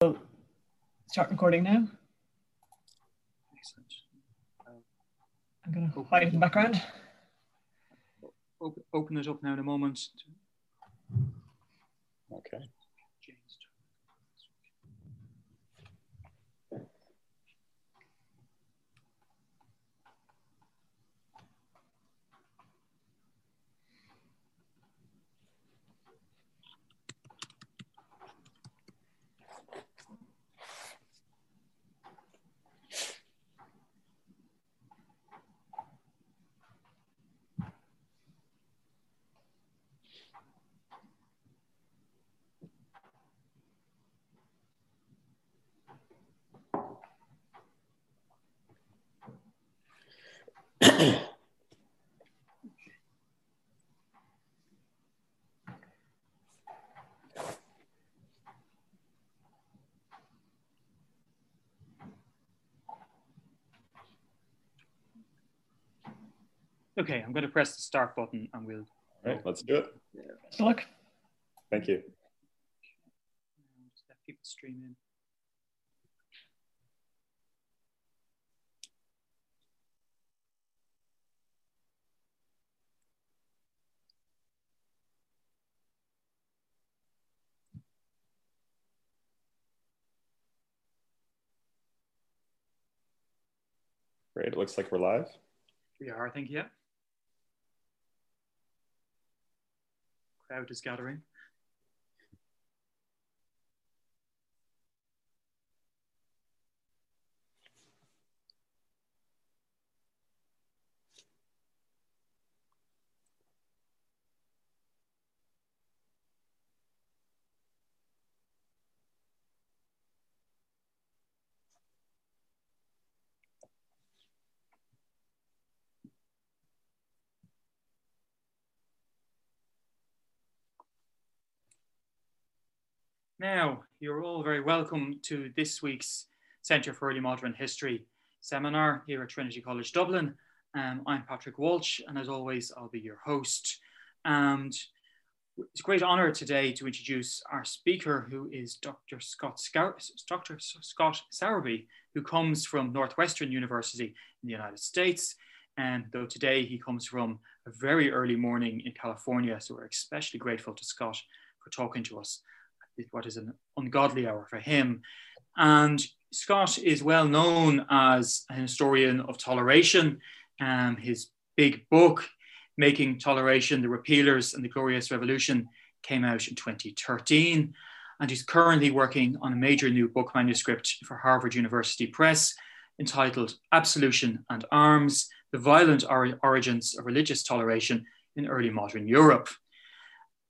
start recording now. I'm going to hide in the background. Open, open it up now in a moment. Okay. Okay, I'm going to press the start button and we'll. All right, let's do it. So look, Thank you. Just let people stream in. Great. It looks like we're live. We are, I think, yeah. Crowd is gathering. Now, you're all very welcome to this week's Centre for Early Modern History seminar here at Trinity College Dublin. Um, I'm Patrick Walsh, and as always, I'll be your host. And it's a great honour today to introduce our speaker, who is Dr. Scott, Scar- Dr. Scott Sowerby, who comes from Northwestern University in the United States. And though today he comes from a very early morning in California, so we're especially grateful to Scott for talking to us what is an ungodly hour for him. And Scott is well known as an historian of toleration. Um, his big book, Making Toleration, The Repealers and the Glorious Revolution, came out in 2013. And he's currently working on a major new book manuscript for Harvard University Press entitled Absolution and Arms The Violent or- Origins of Religious Toleration in Early Modern Europe.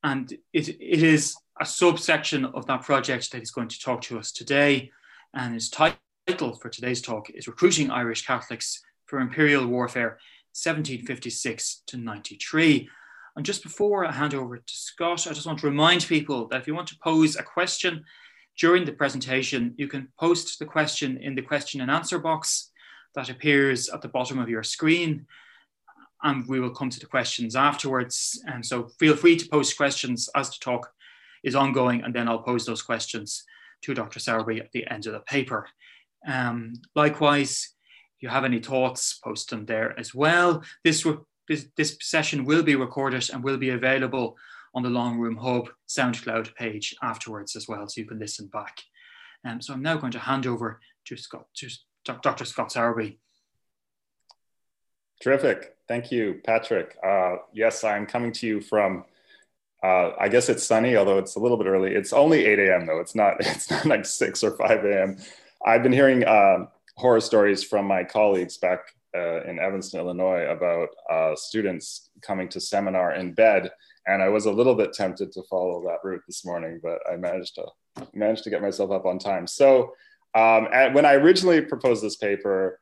And it, it is a subsection of that project that he's going to talk to us today. And his title for today's talk is Recruiting Irish Catholics for Imperial Warfare 1756 to 93. And just before I hand over to Scott, I just want to remind people that if you want to pose a question during the presentation, you can post the question in the question and answer box that appears at the bottom of your screen. And we will come to the questions afterwards. And so feel free to post questions as the talk is ongoing, and then I'll pose those questions to Dr. Sowerby at the end of the paper. Um, likewise, if you have any thoughts, post them there as well. This, this, this session will be recorded and will be available on the Long Room Hub SoundCloud page afterwards as well, so you can listen back. Um, so I'm now going to hand over to Scott, to Dr. Scott Sowerby. Terrific. Thank you, Patrick. Uh, yes, I'm coming to you from uh, I guess it's sunny, although it's a little bit early. It's only 8 a.m. though. It's not. It's not like 6 or 5 a.m. I've been hearing uh, horror stories from my colleagues back uh, in Evanston, Illinois, about uh, students coming to seminar in bed, and I was a little bit tempted to follow that route this morning, but I managed to managed to get myself up on time. So um, at, when I originally proposed this paper,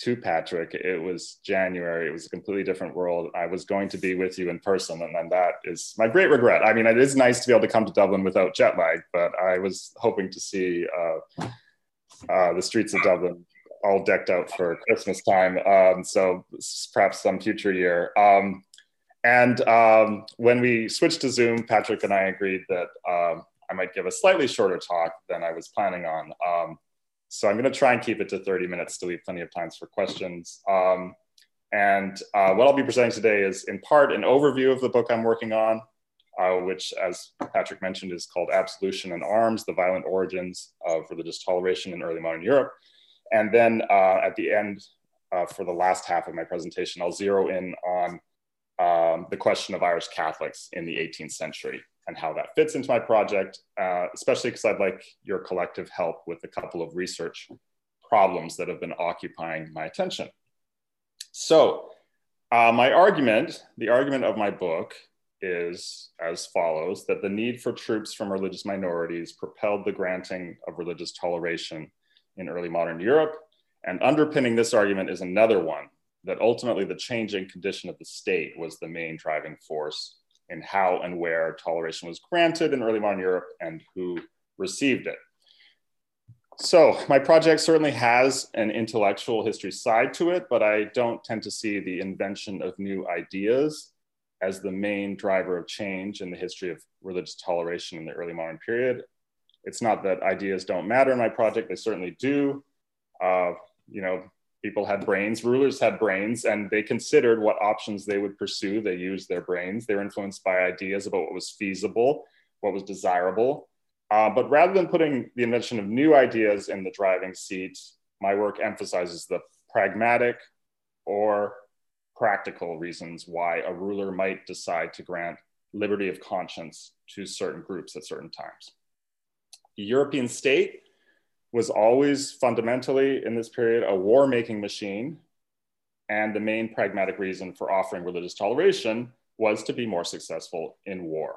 to Patrick, it was January. It was a completely different world. I was going to be with you in person, and then that is my great regret. I mean, it is nice to be able to come to Dublin without jet lag, but I was hoping to see uh, uh, the streets of Dublin all decked out for Christmas time. Um, so perhaps some future year. Um, and um, when we switched to Zoom, Patrick and I agreed that um, I might give a slightly shorter talk than I was planning on. So I'm going to try and keep it to 30 minutes to leave plenty of time for questions. Um, and uh, what I'll be presenting today is in part an overview of the book I'm working on, uh, which, as Patrick mentioned, is called Absolution and Arms The Violent Origins of Religious Toleration in Early Modern Europe. And then uh, at the end, uh, for the last half of my presentation, I'll zero in on um, the question of Irish Catholics in the 18th century and how that fits into my project, uh, especially because I'd like your collective help with a couple of research problems that have been occupying my attention. So, uh, my argument, the argument of my book, is as follows that the need for troops from religious minorities propelled the granting of religious toleration in early modern Europe. And underpinning this argument is another one that ultimately the changing condition of the state was the main driving force in how and where toleration was granted in early modern Europe and who received it. So, my project certainly has an intellectual history side to it, but I don't tend to see the invention of new ideas as the main driver of change in the history of religious toleration in the early modern period. It's not that ideas don't matter in my project, they certainly do. Uh, you know, people had brains, rulers had brains, and they considered what options they would pursue. They used their brains. They were influenced by ideas about what was feasible, what was desirable. Uh, but rather than putting the invention of new ideas in the driving seat, my work emphasizes the pragmatic or practical reasons why a ruler might decide to grant liberty of conscience to certain groups at certain times. The European state was always fundamentally in this period a war making machine. And the main pragmatic reason for offering religious toleration was to be more successful in war.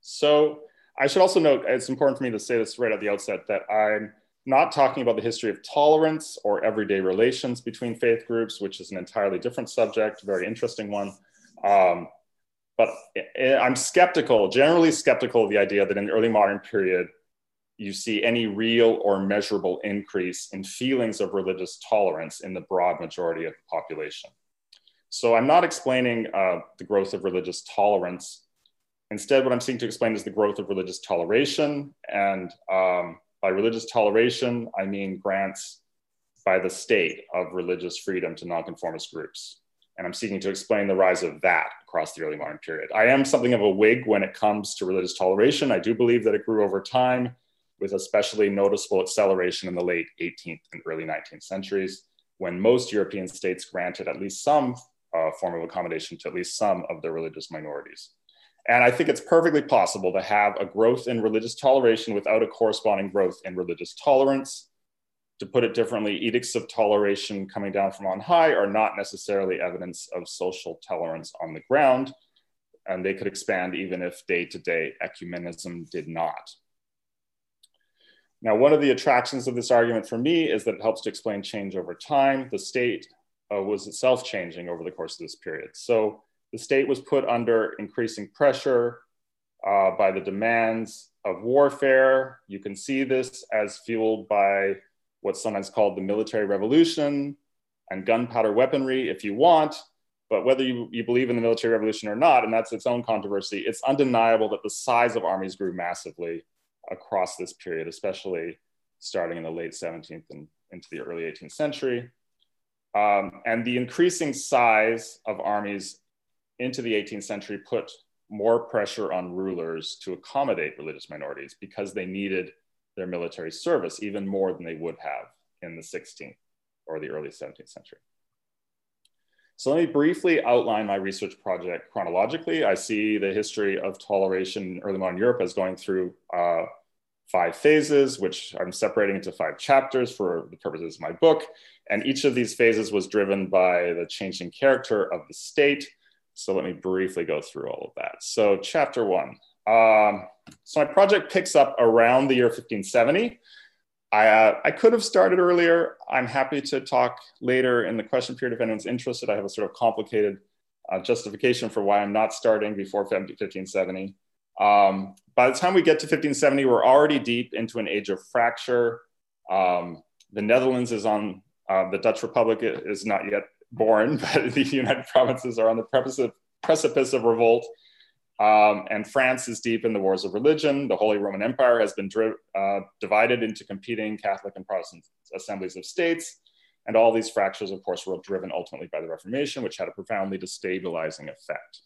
So I should also note, it's important for me to say this right at the outset, that I'm not talking about the history of tolerance or everyday relations between faith groups, which is an entirely different subject, very interesting one. Um, but I'm skeptical, generally skeptical of the idea that in the early modern period, you see any real or measurable increase in feelings of religious tolerance in the broad majority of the population. So I'm not explaining uh, the growth of religious tolerance. Instead, what I'm seeking to explain is the growth of religious toleration. And um, by religious toleration, I mean grants by the state of religious freedom to nonconformist groups. And I'm seeking to explain the rise of that across the early modern period. I am something of a Whig when it comes to religious toleration. I do believe that it grew over time with especially noticeable acceleration in the late 18th and early 19th centuries, when most European states granted at least some uh, form of accommodation to at least some of their religious minorities. And I think it's perfectly possible to have a growth in religious toleration without a corresponding growth in religious tolerance. To put it differently, edicts of toleration coming down from on high are not necessarily evidence of social tolerance on the ground, and they could expand even if day to day ecumenism did not. Now, one of the attractions of this argument for me is that it helps to explain change over time. The state uh, was itself changing over the course of this period. So the state was put under increasing pressure uh, by the demands of warfare. You can see this as fueled by what's sometimes called the military revolution and gunpowder weaponry, if you want. But whether you, you believe in the military revolution or not, and that's its own controversy, it's undeniable that the size of armies grew massively across this period, especially starting in the late 17th and into the early 18th century. Um, and the increasing size of armies into the 18th century put more pressure on rulers to accommodate religious minorities because they needed their military service even more than they would have in the 16th or the early 17th century. So let me briefly outline my research project chronologically. I see the history of toleration in early modern Europe as going through uh, five phases, which I'm separating into five chapters for the purposes of my book. And each of these phases was driven by the changing character of the state. So let me briefly go through all of that. So, chapter one. Um, so, my project picks up around the year 1570. I, uh, I could have started earlier. I'm happy to talk later in the question period if anyone's interested. I have a sort of complicated uh, justification for why I'm not starting before 1570. Um, by the time we get to 1570, we're already deep into an age of fracture. Um, the Netherlands is on, uh, the Dutch Republic is not yet born, but the United Provinces are on the precipice, precipice of revolt. Um, and France is deep in the wars of religion. The Holy Roman Empire has been uh, divided into competing Catholic and Protestant assemblies of states. And all these fractures, of course, were driven ultimately by the Reformation, which had a profoundly destabilizing effect,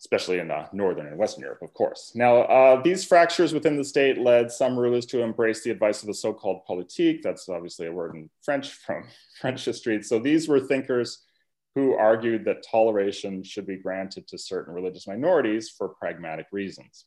especially in uh, Northern and Western Europe, of course. Now, uh, these fractures within the state led some rulers to embrace the advice of the so called politique. That's obviously a word in French from French history. So these were thinkers who argued that toleration should be granted to certain religious minorities for pragmatic reasons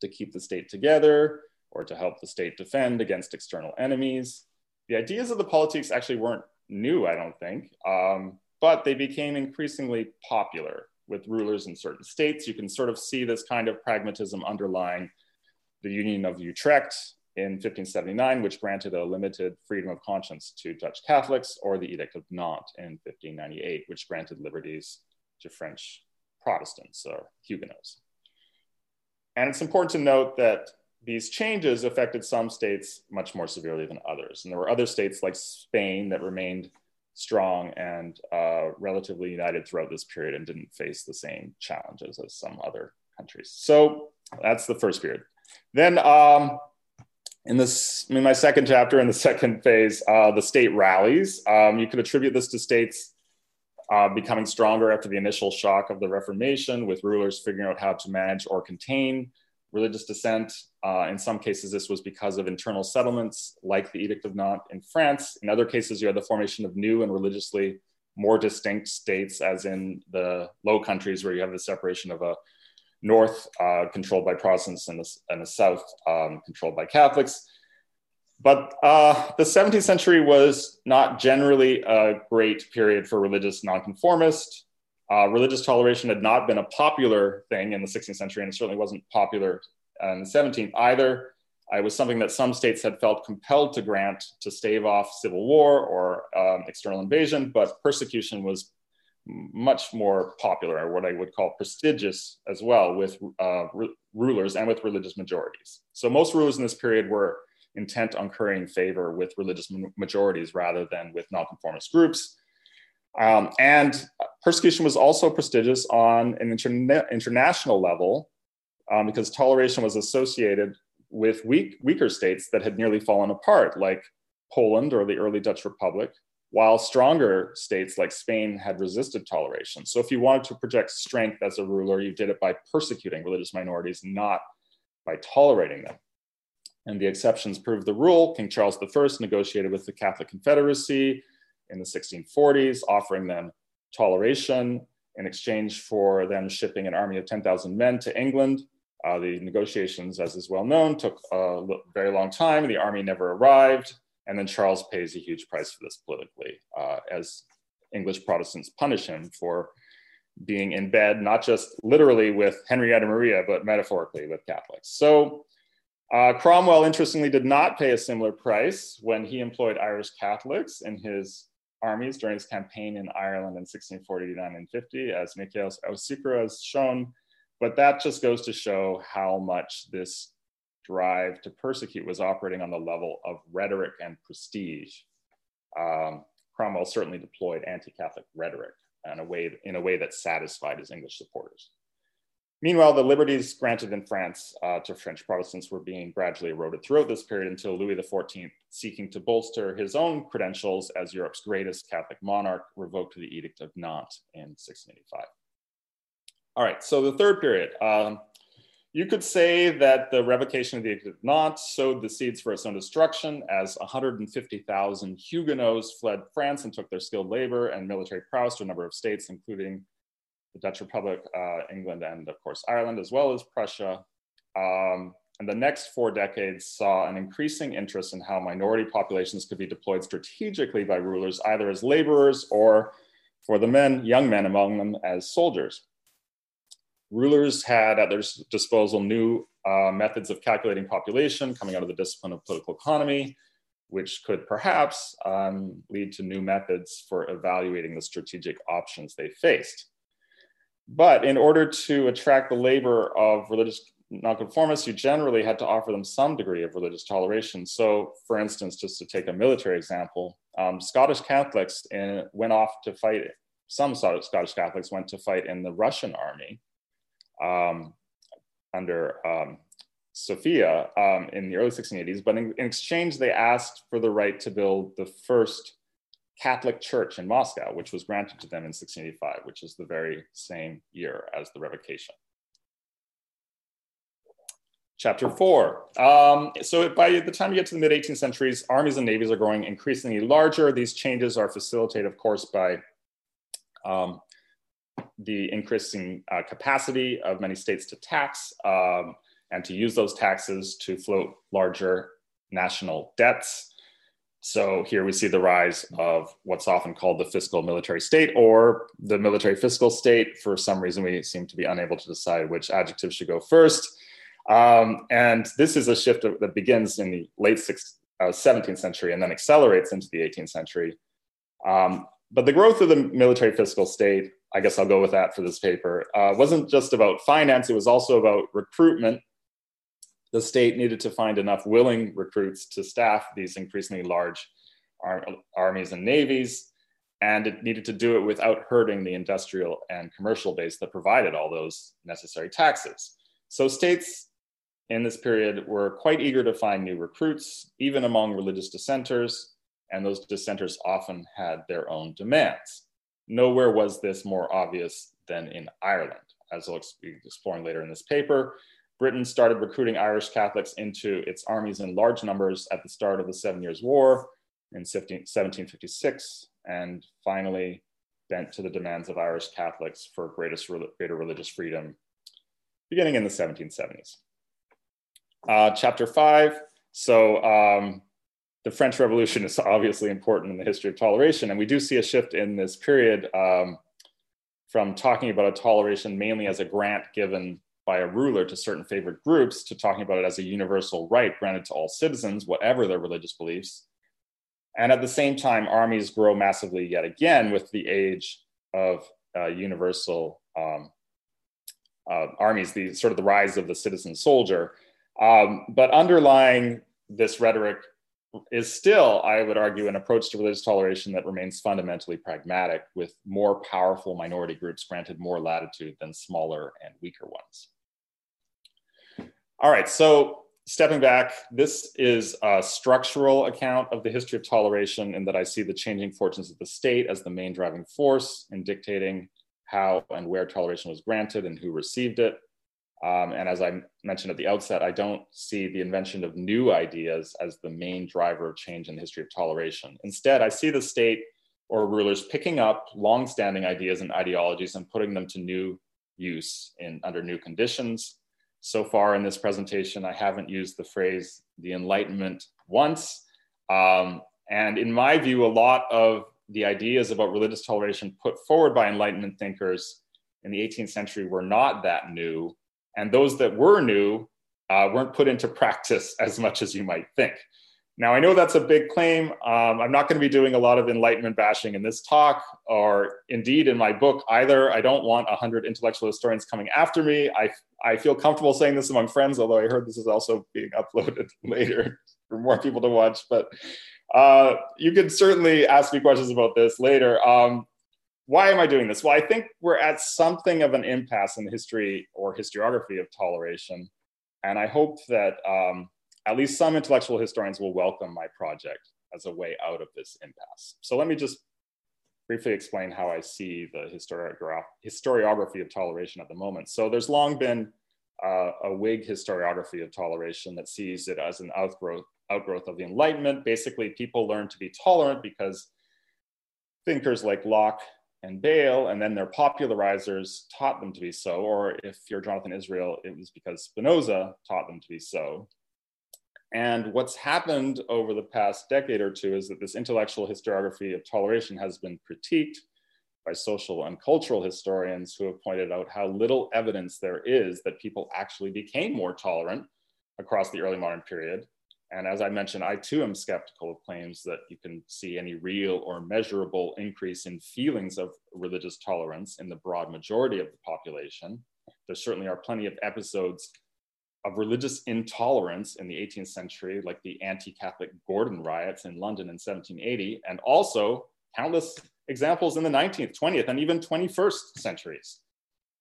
to keep the state together or to help the state defend against external enemies. The ideas of the politiques actually weren't new, I don't think, um, but they became increasingly popular with rulers in certain states. You can sort of see this kind of pragmatism underlying the Union of Utrecht in 1579, which granted a limited freedom of conscience to Dutch Catholics, or the Edict of Nantes in 1598, which granted liberties to French Protestants or Huguenots. And it's important to note that these changes affected some states much more severely than others. And there were other states like Spain that remained strong and uh, relatively united throughout this period and didn't face the same challenges as some other countries. So that's the first period. Then um, in this in my second chapter in the second phase uh, the state rallies. Um, you could attribute this to states uh, becoming stronger after the initial shock of the reformation with rulers figuring out how to manage or contain religious dissent. Uh, in some cases this was because of internal settlements like the edict of nantes in france. In other cases you had the formation of new and religiously more distinct states as in the low countries where you have the separation of a north uh, controlled by Protestants and the, and the south um, controlled by Catholics. But uh, the 17th century was not generally a great period for religious nonconformists. Uh, religious toleration had not been a popular thing in the 16th century, and it certainly wasn't popular in the 17th either. It was something that some states had felt compelled to grant to stave off civil war or um, external invasion, but persecution was much more popular, or what I would call prestigious as well, with uh, rulers and with religious majorities. So most rulers in this period were intent on currying favor with religious majorities rather than with nonconformist groups. Um, and persecution was also prestigious on an interna- international level um, because toleration was associated with weak, weaker states that had nearly fallen apart, like Poland or the early Dutch Republic, while stronger states like Spain had resisted toleration. So if you wanted to project strength as a ruler, you did it by persecuting religious minorities, not by tolerating them. And the exceptions proved the rule. King Charles I negotiated with the Catholic Confederacy in the 1640s, offering them toleration in exchange for them shipping an army of 10,000 men to England. Uh, the negotiations, as is well known, took a very long time. The army never arrived. And then Charles pays a huge price for this politically uh, as English Protestants punish him for being in bed, not just literally with Henrietta Maria, but metaphorically with Catholics. So uh, Cromwell, interestingly, did not pay a similar price when he employed Irish Catholics in his armies during his campaign in Ireland in 1649 and 50, as Mikhail Osiekra has shown. But that just goes to show how much this drive to persecute was operating on the level of rhetoric and prestige. Um, Cromwell certainly deployed anti-Catholic rhetoric in a way in a way that satisfied his English supporters. Meanwhile, the liberties granted in France uh, to French Protestants were being gradually eroded throughout this period until Louis XIV, seeking to bolster his own credentials as Europe's greatest Catholic monarch, revoked the Edict of Nantes in 1685. All right, so the third period, um, you could say that the revocation of the Edict of Nantes sowed the seeds for its own destruction as 150,000 Huguenots fled France and took their skilled labor and military prowess to a number of states, including the Dutch Republic, uh, England, and of course Ireland, as well as Prussia. Um, and the next four decades saw an increasing interest in how minority populations could be deployed strategically by rulers, either as laborers or for the men, young men among them, as soldiers. Rulers had at their disposal new uh, methods of calculating population coming out of the discipline of political economy, which could perhaps um, lead to new methods for evaluating the strategic options they faced. But in order to attract the labor of religious nonconformists, you generally had to offer them some degree of religious toleration. So, for instance, just to take a military example, um, Scottish Catholics in, went off to fight, some Scottish Catholics went to fight in the Russian army um, under um, Sophia um, in the early 1680s, but in, in, exchange, they asked for the right to build the first Catholic church in Moscow, which was granted to them in 1685, which is the very same year as the revocation. Chapter four. Um, so by the time you get to the mid 18th centuries, armies and navies are growing increasingly larger. These changes are facilitated, of course, by um, the increasing uh, capacity of many states to tax um, and to use those taxes to float larger national debts. So here we see the rise of what's often called the fiscal military state or the military fiscal state. For some reason, we seem to be unable to decide which adjective should go first. Um, and this is a shift that begins in the late uh, 17th century and then accelerates into the 18th century. Um, but the growth of the military fiscal state, I guess I'll go with that for this paper, uh, wasn't just about finance, it was also about recruitment. The state needed to find enough willing recruits to staff these increasingly large ar armies and navies, and it needed to do it without hurting the industrial and commercial base that provided all those necessary taxes. So states in this period were quite eager to find new recruits, even among religious dissenters, and those dissenters often had their own demands. Nowhere was this more obvious than in Ireland. As I'll be exploring later in this paper, Britain started recruiting Irish Catholics into its armies in large numbers at the start of the Seven Years' War in 1756, and finally bent to the demands of Irish Catholics for greatest, greater religious freedom beginning in the 1770s. Uh, chapter five. So um, the French Revolution is obviously important in the history of toleration, and we do see a shift in this period um, from talking about a toleration mainly as a grant given by a ruler to certain favored groups to talking about it as a universal right granted to all citizens, whatever their religious beliefs. And at the same time, armies grow massively yet again with the age of uh, universal um, uh, armies, the sort of the rise of the citizen soldier. Um, but underlying this rhetoric is still, I would argue, an approach to religious toleration that remains fundamentally pragmatic, with more powerful minority groups granted more latitude than smaller and weaker ones. All right, so stepping back, this is a structural account of the history of toleration in that I see the changing fortunes of the state as the main driving force in dictating how and where toleration was granted and who received it. Um, and as I mentioned at the outset, I don't see the invention of new ideas as the main driver of change in the history of toleration. Instead, I see the state or rulers picking up long-standing ideas and ideologies and putting them to new use in under new conditions. So far in this presentation, I haven't used the phrase the Enlightenment once. Um, and in my view, a lot of the ideas about religious toleration put forward by Enlightenment thinkers in the 18th century were not that new and those that were new uh, weren't put into practice as much as you might think. Now, I know that's a big claim. Um, I'm not going to be doing a lot of enlightenment bashing in this talk, or indeed in my book either. I don't want 100 intellectual historians coming after me. I, I feel comfortable saying this among friends, although I heard this is also being uploaded later for more people to watch. But uh, you can certainly ask me questions about this later. Um, why am I doing this? Well, I think we're at something of an impasse in the history or historiography of toleration. And I hope that um, at least some intellectual historians will welcome my project as a way out of this impasse. So let me just briefly explain how I see the historiography of toleration at the moment. So there's long been uh, a Whig historiography of toleration that sees it as an outgrowth, outgrowth of the Enlightenment. Basically, people learn to be tolerant because thinkers like Locke and Bayle, and then their popularizers taught them to be so. Or if you're Jonathan Israel, it was because Spinoza taught them to be so. And what's happened over the past decade or two is that this intellectual historiography of toleration has been critiqued by social and cultural historians who have pointed out how little evidence there is that people actually became more tolerant across the early modern period and as I mentioned, I too am skeptical of claims that you can see any real or measurable increase in feelings of religious tolerance in the broad majority of the population. There certainly are plenty of episodes of religious intolerance in the 18th century, like the anti Catholic Gordon riots in London in 1780, and also countless examples in the 19th, 20th, and even 21st centuries.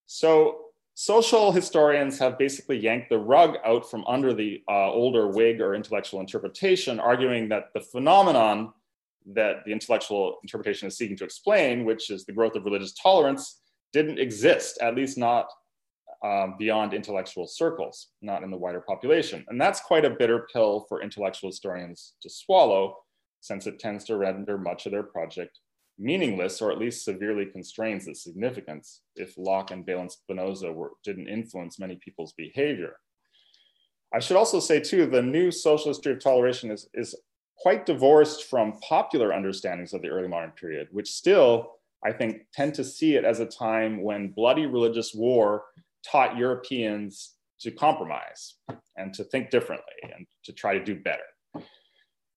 So social historians have basically yanked the rug out from under the uh, older Whig or intellectual interpretation, arguing that the phenomenon that the intellectual interpretation is seeking to explain, which is the growth of religious tolerance, didn't exist, at least not um, beyond intellectual circles, not in the wider population. And that's quite a bitter pill for intellectual historians to swallow, since it tends to render much of their project meaningless, or at least severely constrains its significance if Locke and Bayle and Spinoza were, didn't influence many people's behavior. I should also say, too, the new social history of toleration is, is quite divorced from popular understandings of the early modern period, which still, I think, tend to see it as a time when bloody religious war taught Europeans to compromise and to think differently and to try to do better.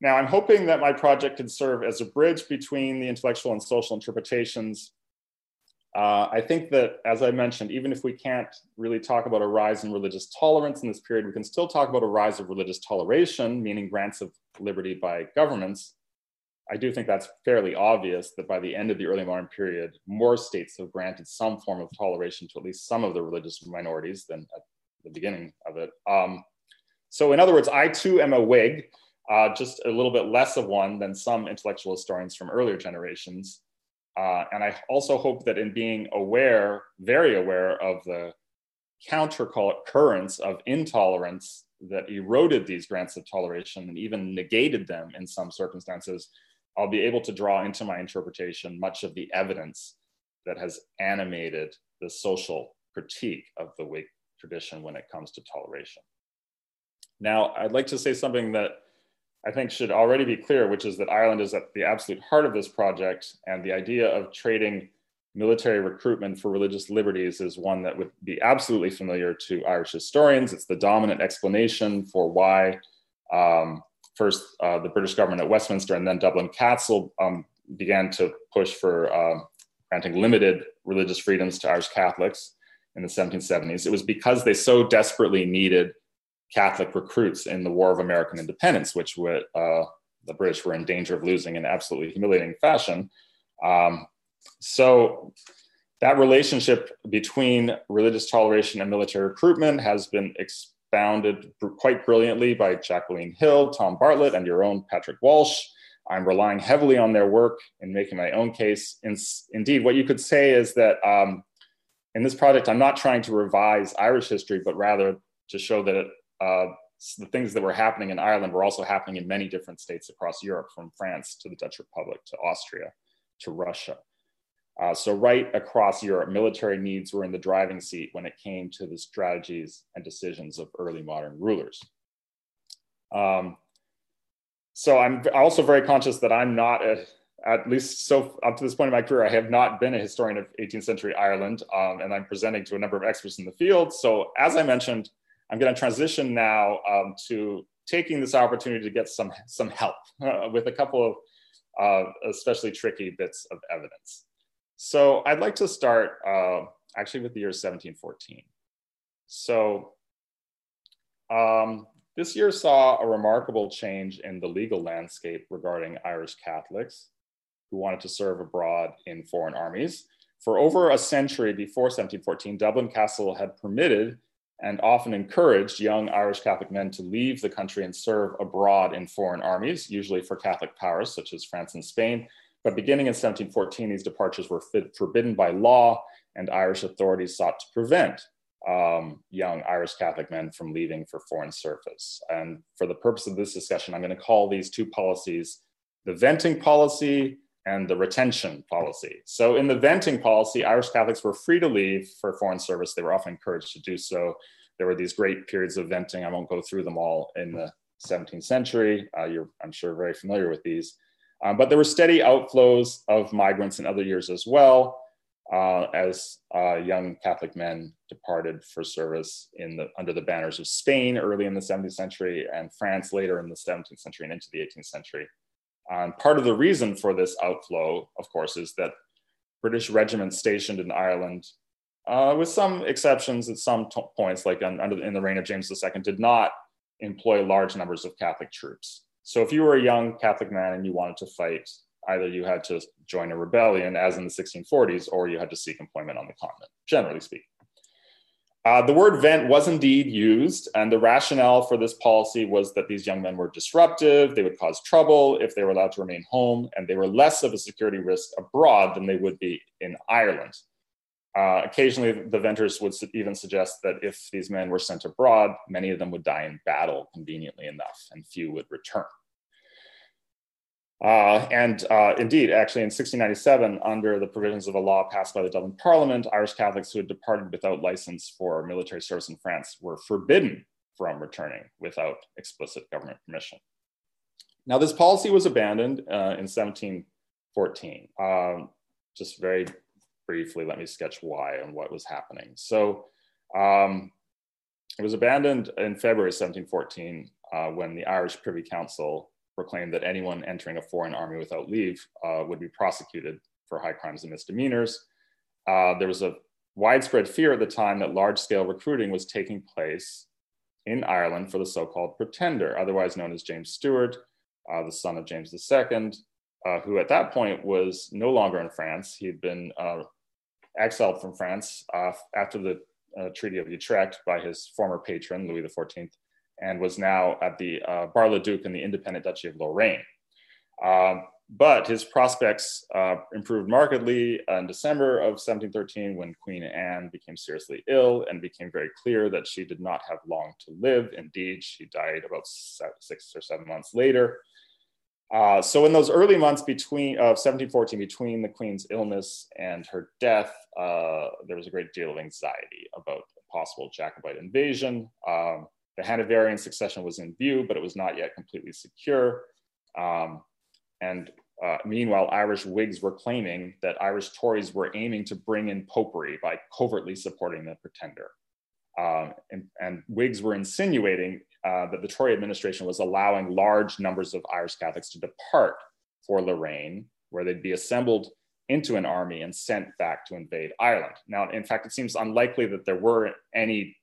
Now, I'm hoping that my project can serve as a bridge between the intellectual and social interpretations. Uh, I think that, as I mentioned, even if we can't really talk about a rise in religious tolerance in this period, we can still talk about a rise of religious toleration, meaning grants of liberty by governments. I do think that's fairly obvious that by the end of the early modern period, more states have granted some form of toleration to at least some of the religious minorities than at the beginning of it. Um, so, in other words, I too am a Whig, uh, just a little bit less of one than some intellectual historians from earlier generations. Uh, and I also hope that in being aware, very aware of the counter currents of intolerance that eroded these grants of toleration and even negated them in some circumstances, I'll be able to draw into my interpretation much of the evidence that has animated the social critique of the Whig tradition when it comes to toleration. Now, I'd like to say something that I think should already be clear, which is that Ireland is at the absolute heart of this project, and the idea of trading military recruitment for religious liberties is one that would be absolutely familiar to Irish historians. It's the dominant explanation for why um, first uh, the British government at Westminster and then Dublin Castle um, began to push for uh, granting limited religious freedoms to Irish Catholics in the 1770s. It was because they so desperately needed Catholic recruits in the War of American Independence, which uh, the British were in danger of losing in absolutely humiliating fashion. Um, so that relationship between religious toleration and military recruitment has been expounded quite brilliantly by Jacqueline Hill, Tom Bartlett, and your own Patrick Walsh. I'm relying heavily on their work in making my own case. In, indeed, what you could say is that um, in this project, I'm not trying to revise Irish history, but rather to show that uh, the things that were happening in Ireland were also happening in many different states across Europe, from France to the Dutch Republic to Austria to Russia. Uh, so, right across Europe, military needs were in the driving seat when it came to the strategies and decisions of early modern rulers. Um, so, I'm also very conscious that I'm not, a, at least so up to this point in my career, I have not been a historian of 18th century Ireland, um, and I'm presenting to a number of experts in the field. So, as I mentioned, I'm going to transition now um, to taking this opportunity to get some, some help uh, with a couple of uh, especially tricky bits of evidence. So I'd like to start uh, actually with the year 1714. So um, this year saw a remarkable change in the legal landscape regarding Irish Catholics who wanted to serve abroad in foreign armies. For over a century before 1714, Dublin Castle had permitted and often encouraged young Irish Catholic men to leave the country and serve abroad in foreign armies, usually for Catholic powers such as France and Spain. But beginning in 1714, these departures were forbidden by law, and Irish authorities sought to prevent um, young Irish Catholic men from leaving for foreign service. And for the purpose of this discussion, I'm going to call these two policies the venting policy and the retention policy. So, in the venting policy, Irish Catholics were free to leave for foreign service. They were often encouraged to do so. There were these great periods of venting. I won't go through them all in the 17th century. Uh, you're, I'm sure, very familiar with these. Um, but there were steady outflows of migrants in other years as well, uh, as uh, young Catholic men departed for service in the, under the banners of Spain early in the 17th century and France later in the 17th century and into the 18th century. And part of the reason for this outflow, of course, is that British regiments stationed in Ireland, uh, with some exceptions at some t- points, like on, under, in the reign of James II, did not employ large numbers of Catholic troops. So if you were a young Catholic man and you wanted to fight, either you had to join a rebellion, as in the 1640s, or you had to seek employment on the continent, generally speaking. Uh, the word vent was indeed used, and the rationale for this policy was that these young men were disruptive, they would cause trouble if they were allowed to remain home, and they were less of a security risk abroad than they would be in Ireland. Uh, occasionally, the venters would even suggest that if these men were sent abroad, many of them would die in battle, conveniently enough, and few would return. Uh, and uh, indeed, actually, in 1697, under the provisions of a law passed by the Dublin Parliament, Irish Catholics who had departed without license for military service in France were forbidden from returning without explicit government permission. Now, this policy was abandoned uh, in 1714. Um, just very briefly, let me sketch why and what was happening. So, um, it was abandoned in February 1714 uh, when the Irish Privy Council proclaimed that anyone entering a foreign army without leave uh, would be prosecuted for high crimes and misdemeanors. Uh, there was a widespread fear at the time that large scale recruiting was taking place in Ireland for the so called pretender, otherwise known as James Stuart, uh, the son of James II, uh, who at that point was no longer in France. He had been uh, exiled from France uh, after the Treaty of Utrecht by his former patron, Louis XIV and was now at the uh, Bar-le-Duc in the independent Duchy of Lorraine. Um, but his prospects uh, improved markedly in December of 1713 when Queen Anne became seriously ill and became very clear that she did not have long to live. Indeed, she died about six or seven months later. Uh, so in those early months between of 1714, between the Queen's illness and her death, uh, there was a great deal of anxiety about a possible Jacobite invasion. Um, the Hanoverian succession was in view, but it was not yet completely secure. Um, and uh, meanwhile, Irish Whigs were claiming that Irish Tories were aiming to bring in popery by covertly supporting the pretender. Um, and, and, Whigs were insinuating uh, that the Tory administration was allowing large numbers of Irish Catholics to depart for Lorraine, where they'd be assembled into an army and sent back to invade Ireland. Now, in fact, it seems unlikely that there were any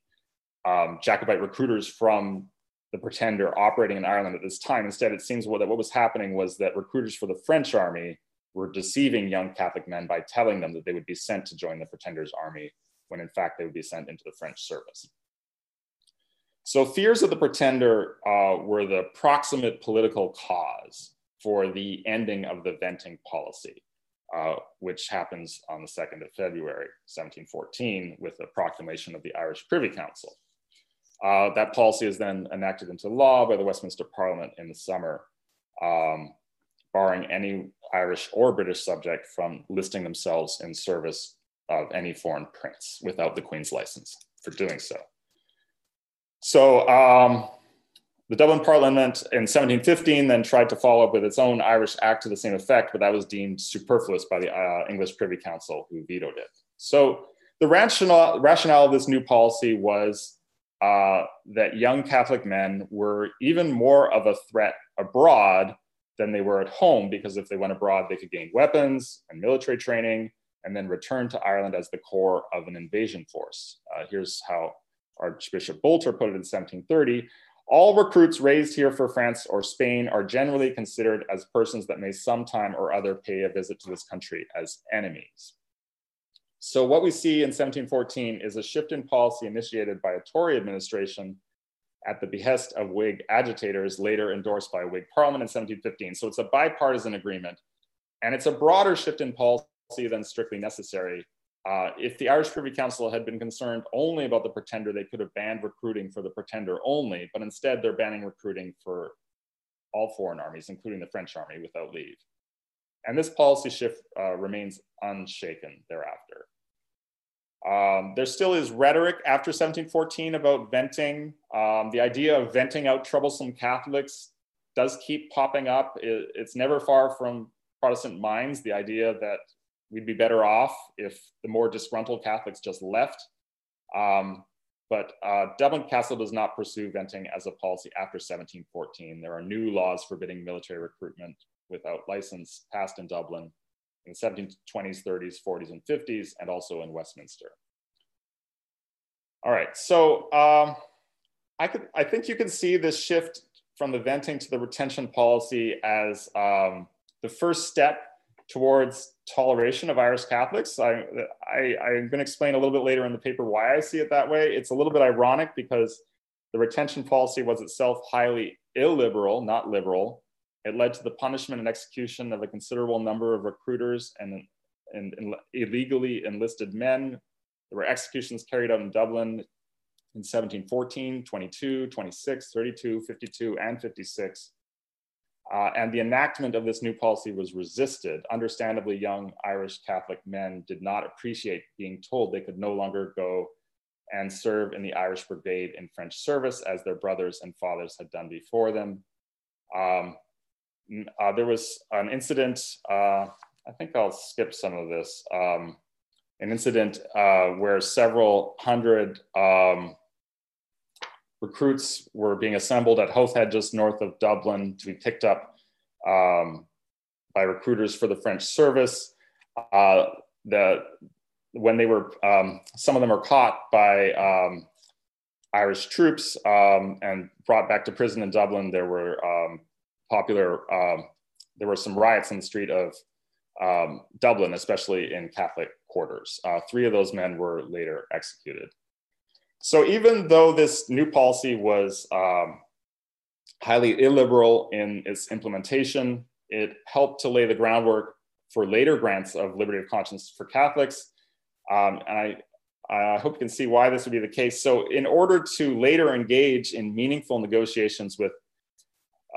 um, Jacobite recruiters from the Pretender operating in Ireland at this time. Instead, it seems what, that what was happening was that recruiters for the French army were deceiving young Catholic men by telling them that they would be sent to join the Pretender's army when in fact they would be sent into the French service. So fears of the Pretender uh, were the proximate political cause for the ending of the venting policy, uh, which happens on the 2nd of February, 1714, with the proclamation of the Irish Privy Council. Uh, that policy is then enacted into law by the Westminster Parliament in the summer, um, barring any Irish or British subject from listing themselves in service of any foreign prince without the Queen's license for doing so. So um, the Dublin Parliament in 1715 then tried to follow up with its own Irish Act to the same effect, but that was deemed superfluous by the uh, English Privy Council, who vetoed it. So the rationale, rationale of this new policy was uh, that young Catholic men were even more of a threat abroad than they were at home, because if they went abroad, they could gain weapons and military training and then return to Ireland as the core of an invasion force. Uh, here's how Archbishop Boulter put it in 1730. All recruits raised here for France or Spain are generally considered as persons that may sometime or other pay a visit to this country as enemies. So what we see in 1714 is a shift in policy initiated by a Tory administration at the behest of Whig agitators, later endorsed by Whig parliament in 1715. So it's a bipartisan agreement. And it's a broader shift in policy than strictly necessary. Uh, if the Irish Privy Council had been concerned only about the pretender, they could have banned recruiting for the pretender only, but instead they're banning recruiting for all foreign armies, including the French army, without leave. And this policy shift uh, remains unshaken thereafter. Um, there still is rhetoric after 1714 about venting. Um, the idea of venting out troublesome Catholics does keep popping up. It, it's never far from Protestant minds, the idea that we'd be better off if the more disgruntled Catholics just left. Um, but uh, Dublin Castle does not pursue venting as a policy after 1714. There are new laws forbidding military recruitment without license passed in Dublin in the 1720s, 30s, 40s, and 50s, and also in Westminster. All right, so um, I, could, I think you can see this shift from the venting to the retention policy as um, the first step towards toleration of Irish Catholics. I, I, I'm going to explain a little bit later in the paper why I see it that way. It's a little bit ironic because the retention policy was itself highly illiberal, not liberal. It led to the punishment and execution of a considerable number of recruiters and, and, and illegally enlisted men. There were executions carried out in Dublin in 1714, 22, 26, 32, 52, and 56. Uh, and the enactment of this new policy was resisted. Understandably, young Irish Catholic men did not appreciate being told they could no longer go and serve in the Irish Brigade in French service as their brothers and fathers had done before them. Um, uh, there was an incident, uh, I think I'll skip some of this, um, an incident uh, where several hundred um, recruits were being assembled at Howth Head, just north of Dublin, to be picked up um, by recruiters for the French service. Uh, the when they were, um, some of them were caught by um, Irish troops um, and brought back to prison in Dublin. There were popular, um, there were some riots in the street of Dublin, especially in Catholic quarters. Uh, three of those men were later executed. So even though this new policy was um, highly illiberal in its implementation, it helped to lay the groundwork for later grants of liberty of conscience for Catholics. Um, and I, I hope you can see why this would be the case. So in order to later engage in meaningful negotiations with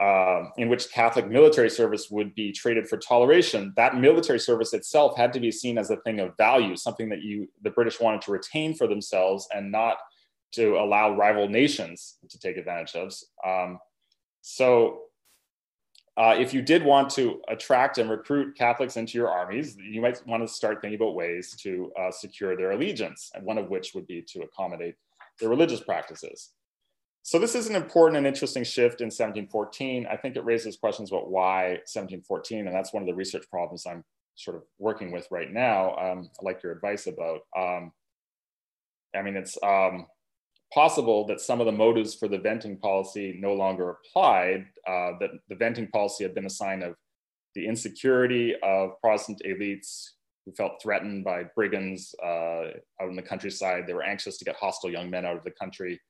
uh, in which Catholic military service would be traded for toleration, that military service itself had to be seen as a thing of value, something that you the British wanted to retain for themselves and not to allow rival nations to take advantage of. Um, so, uh, if you did want to attract and recruit Catholics into your armies, you might want to start thinking about ways to uh, secure their allegiance, and one of which would be to accommodate their religious practices. So, this is an important and interesting shift in 1714. I think it raises questions about why 1714, and that's one of the research problems I'm sort of working with right now. Um, I'd like your advice about. Um, I mean, it's um, possible that some of the motives for the venting policy no longer applied, uh, that the venting policy had been a sign of the insecurity of Protestant elites who felt threatened by brigands uh, out in the countryside. They were anxious to get hostile young men out of the country.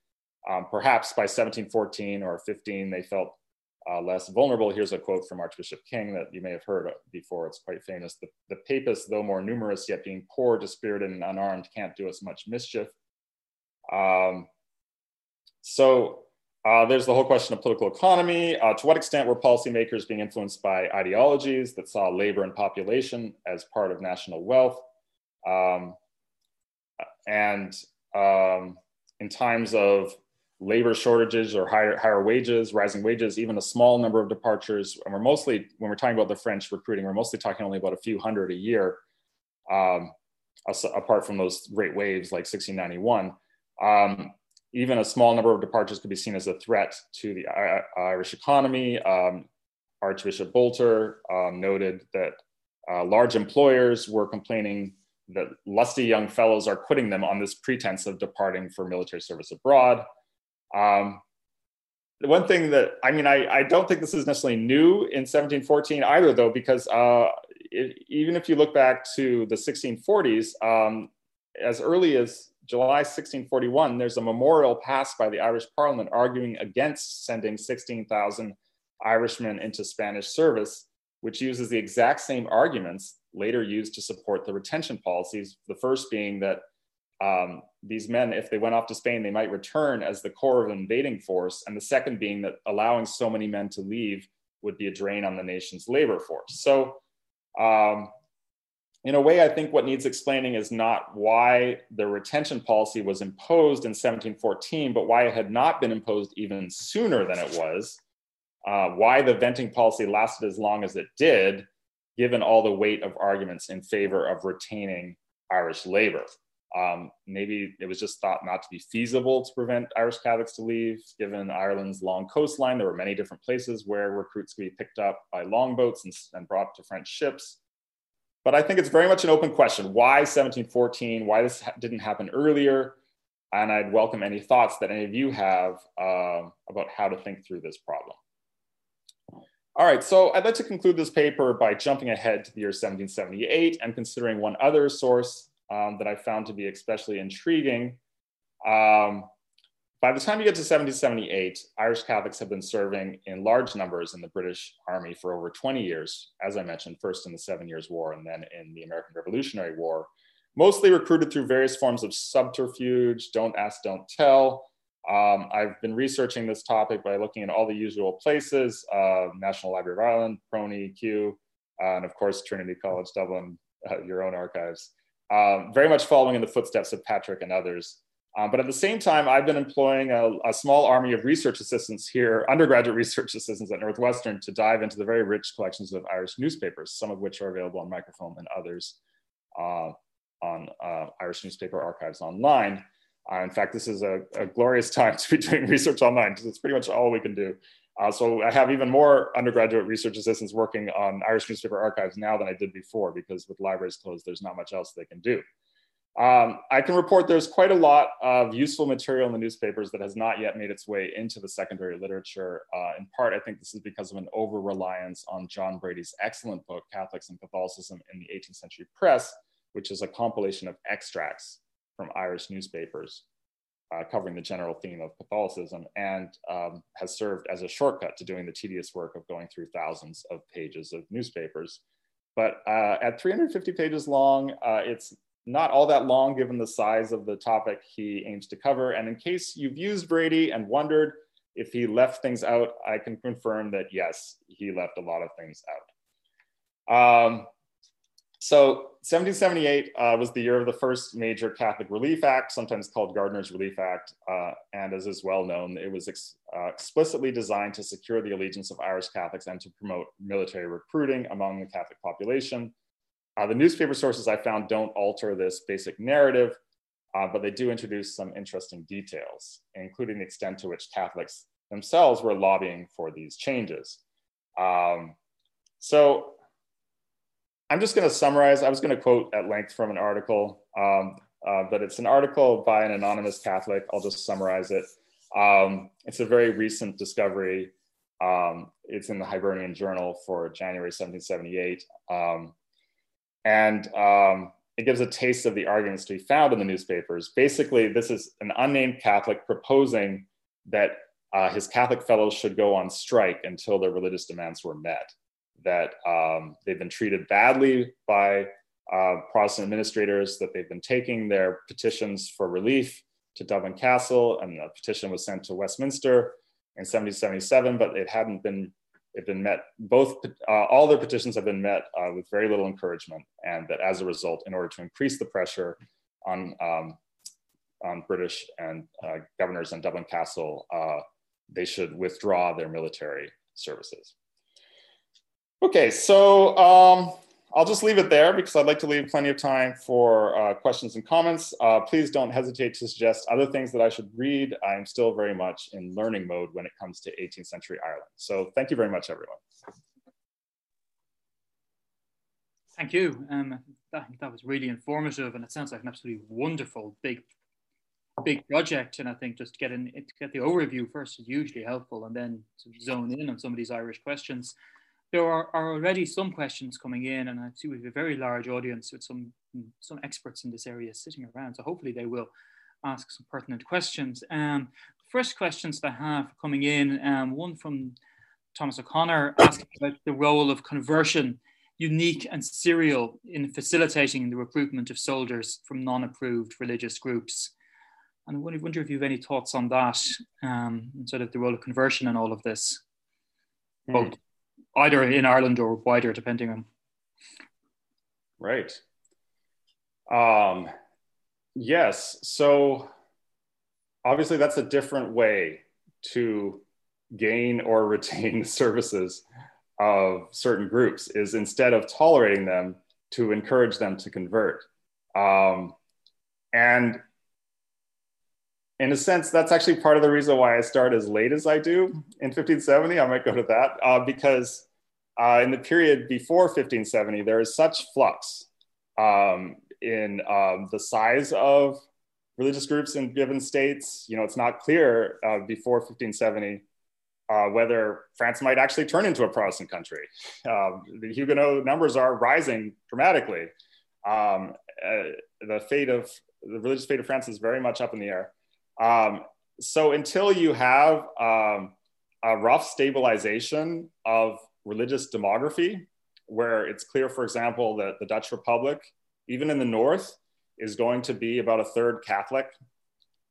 Um, perhaps by 1714 or 15, they felt uh, less vulnerable. Here's a quote from Archbishop King that you may have heard before. It's quite famous. The, the papists, though more numerous, yet being poor, dispirited, and unarmed, can't do us much mischief. Um, so uh, there's the whole question of political economy. Uh, to what extent were policymakers being influenced by ideologies that saw labor and population as part of national wealth? Um, and um, in times of labor shortages or higher, higher wages, rising wages, even a small number of departures, and we're mostly, when we're talking about the French recruiting, we're mostly talking only about a few hundred a year, um, apart from those great waves like 1691. Um, even a small number of departures could be seen as a threat to the Irish economy. Um, Archbishop Boulter um, noted that uh, large employers were complaining that lusty young fellows are quitting them on this pretense of departing for military service abroad. Um, the one thing that I mean, I, I, don't think this is necessarily new in 1714 either, though, because uh, it, even if you look back to the 1640s, um, as early as July 1641, there's a memorial passed by the Irish Parliament arguing against sending 16,000 Irishmen into Spanish service, which uses the exact same arguments later used to support the retention policies. The first being that um, these men, if they went off to Spain, they might return as the core of an invading force. And the second being that allowing so many men to leave would be a drain on the nation's labor force. So um, in a way, I think what needs explaining is not why the retention policy was imposed in 1714, but why it had not been imposed even sooner than it was, uh, why the venting policy lasted as long as it did, given all the weight of arguments in favor of retaining Irish labor. Um, maybe it was just thought not to be feasible to prevent Irish Catholics to leave, given Ireland's long coastline. There were many different places where recruits could be picked up by longboats and, and brought to French ships. But I think it's very much an open question. Why 1714? Why this didn't happen earlier? And I'd welcome any thoughts that any of you have uh, about how to think through this problem. All right, so I'd like to conclude this paper by jumping ahead to the year 1778 and considering one other source um, that I found to be especially intriguing. Um, by the time you get to 1778, Irish Catholics have been serving in large numbers in the British Army for over 20 years, as I mentioned, first in the Seven Years' War and then in the American Revolutionary War, mostly recruited through various forms of subterfuge, don't ask, don't tell, um, I've been researching this topic by looking at all the usual places, uh, National Library of Ireland, PRONI, Kew, uh, and of course, Trinity College Dublin, uh, your own archives. Um, very much following in the footsteps of Patrick and others. Um, but at the same time, I've been employing a, a, small army of research assistants here, undergraduate research assistants at Northwestern, to dive into the very rich collections of Irish newspapers, some of which are available on microfilm and others uh, on uh, Irish newspaper archives online. Uh, in fact, this is a, a, glorious time to be doing research online because it's pretty much all we can do. Uh, so I have even more undergraduate research assistants working on Irish newspaper archives now than I did before because with libraries closed, there's not much else they can do. Um, I can report there's quite a lot of useful material in the newspapers that has not yet made its way into the secondary literature. Uh, in part, I think this is because of an over reliance on John Brady's excellent book, Catholics and Catholicism in the 18th Century Press, which is a compilation of extracts from Irish newspapers uh, covering the general theme of Catholicism and um, has served as a shortcut to doing the tedious work of going through thousands of pages of newspapers. But uh, at 350 pages long, uh, it's not all that long given the size of the topic he aims to cover. And in case you've used Brady and wondered if he left things out, I can confirm that yes, he left a lot of things out. Um, so 1778 uh, was the year of the first major Catholic Relief Act, sometimes called Gardiner's Relief Act. Uh, and as is well known, it was ex uh, explicitly designed to secure the allegiance of Irish Catholics and to promote military recruiting among the Catholic population. Uh, the newspaper sources I found don't alter this basic narrative, uh, but they do introduce some interesting details, including the extent to which Catholics themselves were lobbying for these changes. Um, so I'm just going to summarize. I was going to quote at length from an article, um, uh, but it's an article by an anonymous Catholic. I'll just summarize it. Um, it's a very recent discovery. Um, it's in the Hibernian Journal for January 1778. Um, and um, it gives a taste of the arguments to be found in the newspapers. Basically, this is an unnamed Catholic proposing that uh, his Catholic fellows should go on strike until their religious demands were met that um, they've been treated badly by uh, Protestant administrators, that they've been taking their petitions for relief to Dublin Castle, and a petition was sent to Westminster in 1777, but it hadn't been it been met. Both uh, all their petitions have been met uh, with very little encouragement and that as a result in order to increase the pressure on um, on british and uh, governors in dublin castle uh, they should withdraw their military services Okay, so um, I'll just leave it there because I'd like to leave plenty of time for uh, questions and comments. Uh, please don't hesitate to suggest other things that I should read. I'm still very much in learning mode when it comes to 18th century Ireland. So thank you very much, everyone. Thank you. Um, that, that was really informative and it sounds like an absolutely wonderful big big project and I think just getting to get the overview first is usually helpful and then to zone in on some of these Irish questions there are, are, already some questions coming in, and I see we have a very large audience with some some experts in this area sitting around. So hopefully they will ask some pertinent questions. Um, first questions that I have coming in, um, one from Thomas O'Connor asking about the role of conversion, unique and serial, in facilitating the recruitment of soldiers from non-approved religious groups. And I wonder if you have any thoughts on that, um, and sort of the role of conversion in all of this, mm. Either in Ireland or wider, depending on. Right. Um, yes. So obviously, that's a different way to gain or retain the services of certain groups is instead of tolerating them to encourage them to convert um, and in a sense, that's actually part of the reason why I start as late as I do in 1570. I might go to that uh, because uh, in the period before 1570, there is such flux um, in um, the size of religious groups in given states. You know, it's not clear uh, before 1570 uh, whether France might actually turn into a Protestant country. Um, the Huguenot numbers are rising dramatically. Um, uh, the fate of the religious fate of France is very much up in the air. Um, so until you have um, a rough stabilization of religious demography, where it's clear, for example, that the Dutch Republic, even in the north, is going to be about a third Catholic,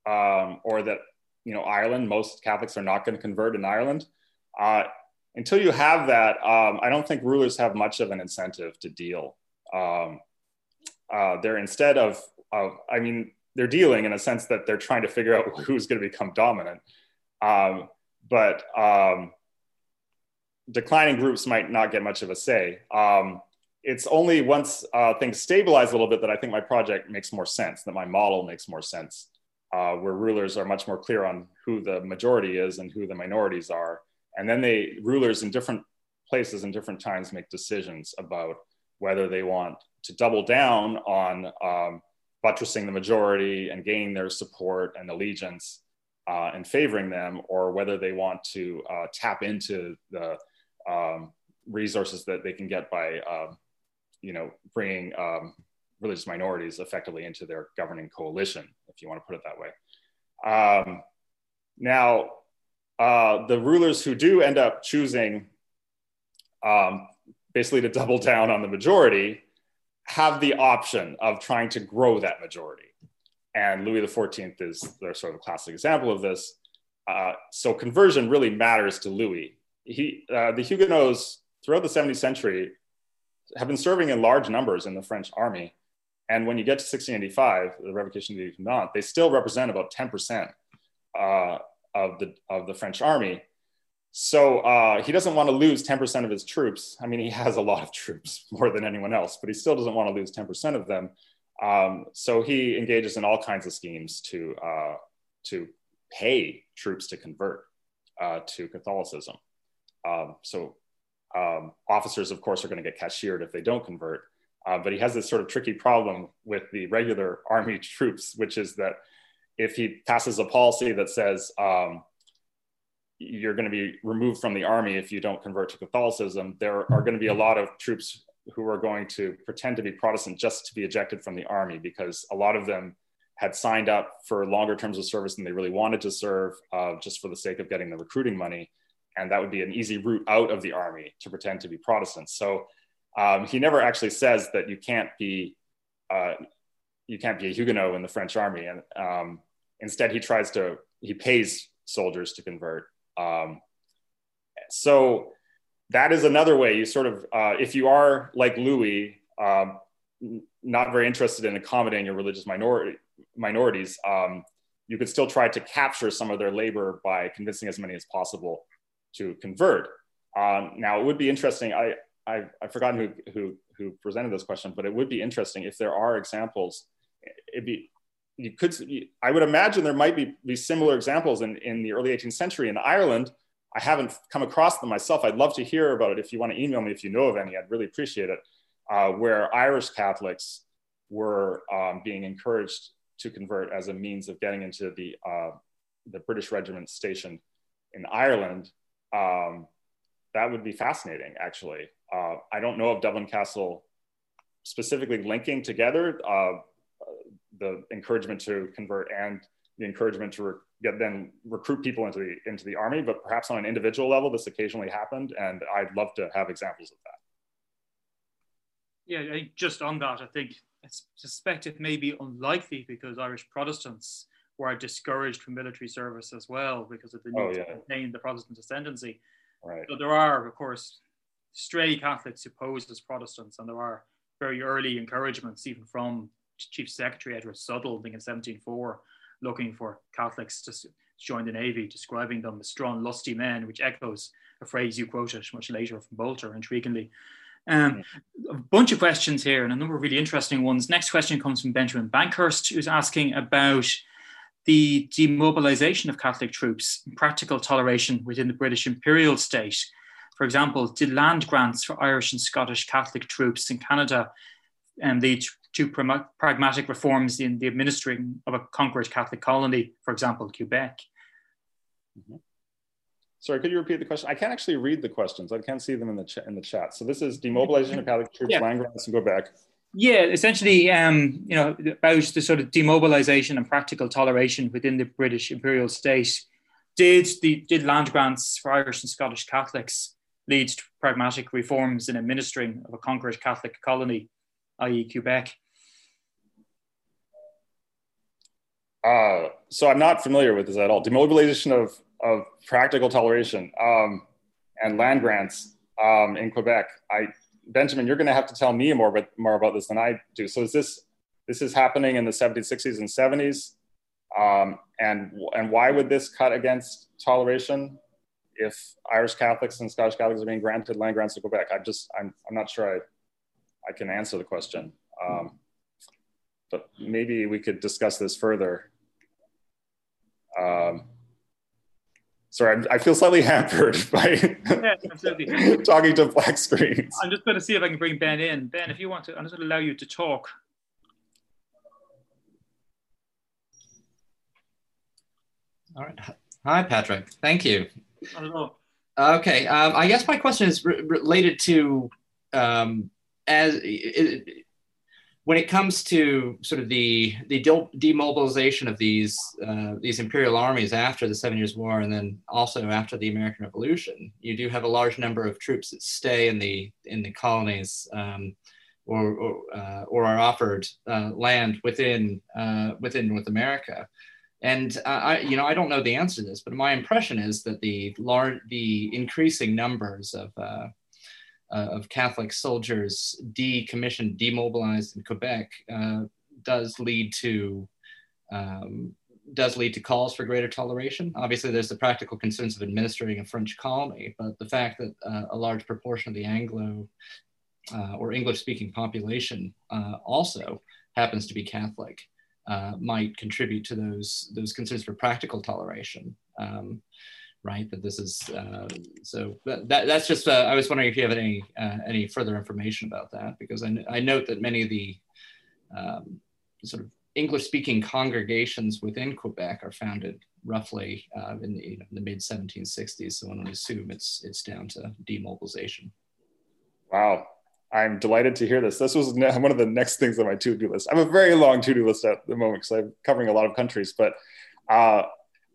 um, or that you know Ireland, most Catholics are not going to convert in Ireland. Uh, until you have that, um, I don't think rulers have much of an incentive to deal. Um, uh, they're instead of, of, I mean, they're dealing in a sense that they're trying to figure out who's going to become dominant. Um, but um, declining groups might not get much of a say. Um, it's only once uh, things stabilize a little bit that I think my project makes more sense, that my model makes more sense, uh, where rulers are much more clear on who the majority is and who the minorities are. And then they, rulers in different places and different times make decisions about whether they want to double down on um, buttressing the majority and gaining their support and allegiance uh, and favoring them, or whether they want to uh, tap into the um, resources that they can get by, um, you know, bringing um, religious minorities effectively into their governing coalition, if you want to put it that way. Um, now, uh, the rulers who do end up choosing um, basically to double down on the majority have the option of trying to grow that majority. And Louis XIV is the sort of classic example of this. Uh, so conversion really matters to Louis he, uh, the Huguenots throughout the 17th century have been serving in large numbers in the French army. And when you get to 1685, the Revocation of the Huguenot, they still represent about 10% uh, of, the, of the French army. So uh, he doesn't want to lose 10% of his troops. I mean, he has a lot of troops, more than anyone else, but he still doesn't want to lose 10% of them. Um, so he engages in all kinds of schemes to, uh, to pay troops to convert uh, to Catholicism. Um, so um, officers, of course, are going to get cashiered if they don't convert. Uh, but he has this sort of tricky problem with the regular army troops, which is that if he passes a policy that says um, you're going to be removed from the army if you don't convert to Catholicism, there are going to be a lot of troops who are going to pretend to be Protestant just to be ejected from the army because a lot of them had signed up for longer terms of service than they really wanted to serve uh, just for the sake of getting the recruiting money and that would be an easy route out of the army to pretend to be Protestant. So um, he never actually says that you can't be uh, you can't be a Huguenot in the French army, and um, instead he tries to he pays soldiers to convert. Um, so that is another way you sort of uh, if you are like Louis, um, not very interested in accommodating your religious minority minorities. Um, you could still try to capture some of their labor by convincing as many as possible to convert. Um, now, it would be interesting. I, I, I've forgotten who, who, who presented this question, but it would be interesting if there are examples. It'd be, you could, I would imagine there might be, similar examples in, in the early 18th century in Ireland. I haven't come across them myself. I'd love to hear about it. If you want to email me, if you know of any, I'd really appreciate it. Uh, where Irish Catholics were um, being encouraged to convert as a means of getting into the, uh, the British regiment stationed in Ireland um, that would be fascinating, actually. Uh, I don't know of Dublin Castle specifically linking together uh, the encouragement to convert and the encouragement to get then recruit people into the into the army, but perhaps on an individual level, this occasionally happened, and I'd love to have examples of that. Yeah, just on that, I think I suspect it may be unlikely because Irish Protestants were discouraged from military service as well because of the oh, need oh, yeah. to maintain the Protestant ascendancy. Right. So there are, of course, stray Catholics who pose as Protestants, and there are very early encouragements, even from Chief Secretary Edward Southwell, I think in 1704, looking for Catholics to join the Navy, describing them as strong, lusty men, which echoes a phrase you quoted much later from Boulter, intriguingly. Um, a bunch of questions here and a number of really interesting ones. Next question comes from Benjamin Bankhurst, who's asking about the demobilization of Catholic troops, practical toleration within the British imperial state. For example, did land grants for Irish and Scottish Catholic troops in Canada um, lead to pragmatic reforms in the administering of a conquered Catholic colony, for example, Quebec? Mm-hmm. Sorry, could you repeat the question? I can't actually read the questions. I can't see them in the ch- in the chat. So this is demobilization of Catholic troops, yeah. land grants, and Quebec. Yeah, essentially, um, you know, about the sort of demobilization and practical toleration within the British imperial state. Did the did land grants for Irish and Scottish Catholics lead to pragmatic reforms in administering of a conquered Catholic colony, i.e., Quebec? Uh, so I'm not familiar with this at all. Demobilization of of practical toleration um, and land grants um, in Quebec. I, Benjamin, you're going to have to tell me more about, more about this than I do. So is this this is happening in the 70s, 60s, and 70s? Um, and and why would this cut against toleration if Irish Catholics and Scottish Catholics are being granted land grants to Quebec? I'm just I'm I'm not sure I I can answer the question. Um, but maybe we could discuss this further. Um, sorry, I'm, i feel slightly hampered by yeah, talking to black screens. I'm just going to see if I can bring Ben in. Ben, if you want to, I'm just going to allow you to talk. All right. Hi, Patrick. Thank you. Hello. Okay. Um, I guess my question is re- related to um, as it, when it comes to sort of the the demobilization of these uh, these imperial armies after the Seven Years' War, and then also after the American Revolution, you do have a large number of troops that stay in the in the colonies, um, or or, uh, or, are offered uh, land within uh, within North America. And I, you know, I don't know the answer to this, but my impression is that the large, the increasing numbers of uh, of Catholic soldiers decommissioned, demobilized in Quebec uh, does lead to um, does lead to calls for greater toleration. Obviously, there's the practical concerns of administering a French colony, but the fact that uh, a large proportion of the Anglo uh, or English-speaking population uh, also happens to be Catholic uh, might contribute to those those concerns for practical toleration. Um, right? That this is uh, so that, that, that's just. Uh, I was wondering if you have any uh, any further information about that because I, I note that many of the um, sort of English speaking congregations within Quebec are founded roughly uh, in the, you know, the mid 1760s. So one would assume it's it's down to demobilization. Wow. I'm delighted to hear this. This was one of the next things on my to-do list. I have a very long to-do list at the moment because I'm covering a lot of countries, but uh,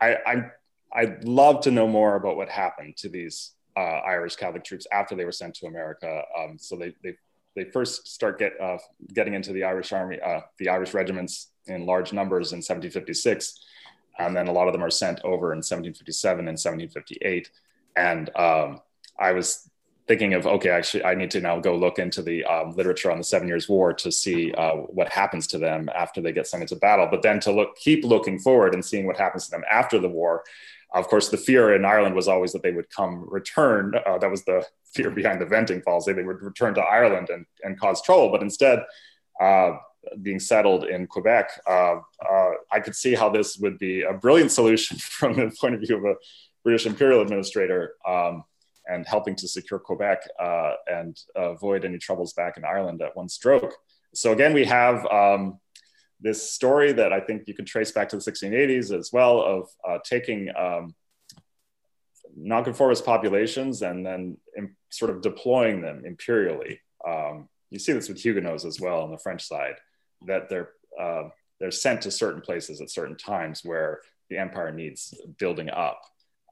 I, I'm I'd love to know more about what happened to these uh, Irish Catholic troops after they were sent to America. Um, so they, they, they first start get, uh, getting into the Irish Army, uh, the Irish regiments in large numbers in 1756. And then a lot of them are sent over in 1757 and 1758. And um, I was thinking of, okay, actually, I need to now go look into the um, literature on the Seven Years' War to see uh, what happens to them after they get sent into battle, but then to look, keep looking forward and seeing what happens to them after the war of course, the fear in Ireland was always that they would come return. Uh, that was the fear behind the venting. They, they would return to Ireland and, and cause trouble. But instead, uh, being settled in Quebec, uh, uh, I could see how this would be a brilliant solution from the point of view of a British imperial administrator um, and helping to secure Quebec uh, and avoid any troubles back in Ireland at one stroke. So again, we have um, this story that I think you can trace back to the 1680s as well of uh, taking um, nonconformist populations and then in, sort of deploying them imperially. Um, you see this with Huguenots as well on the French side, that they're uh, they're sent to certain places at certain times where the empire needs building up.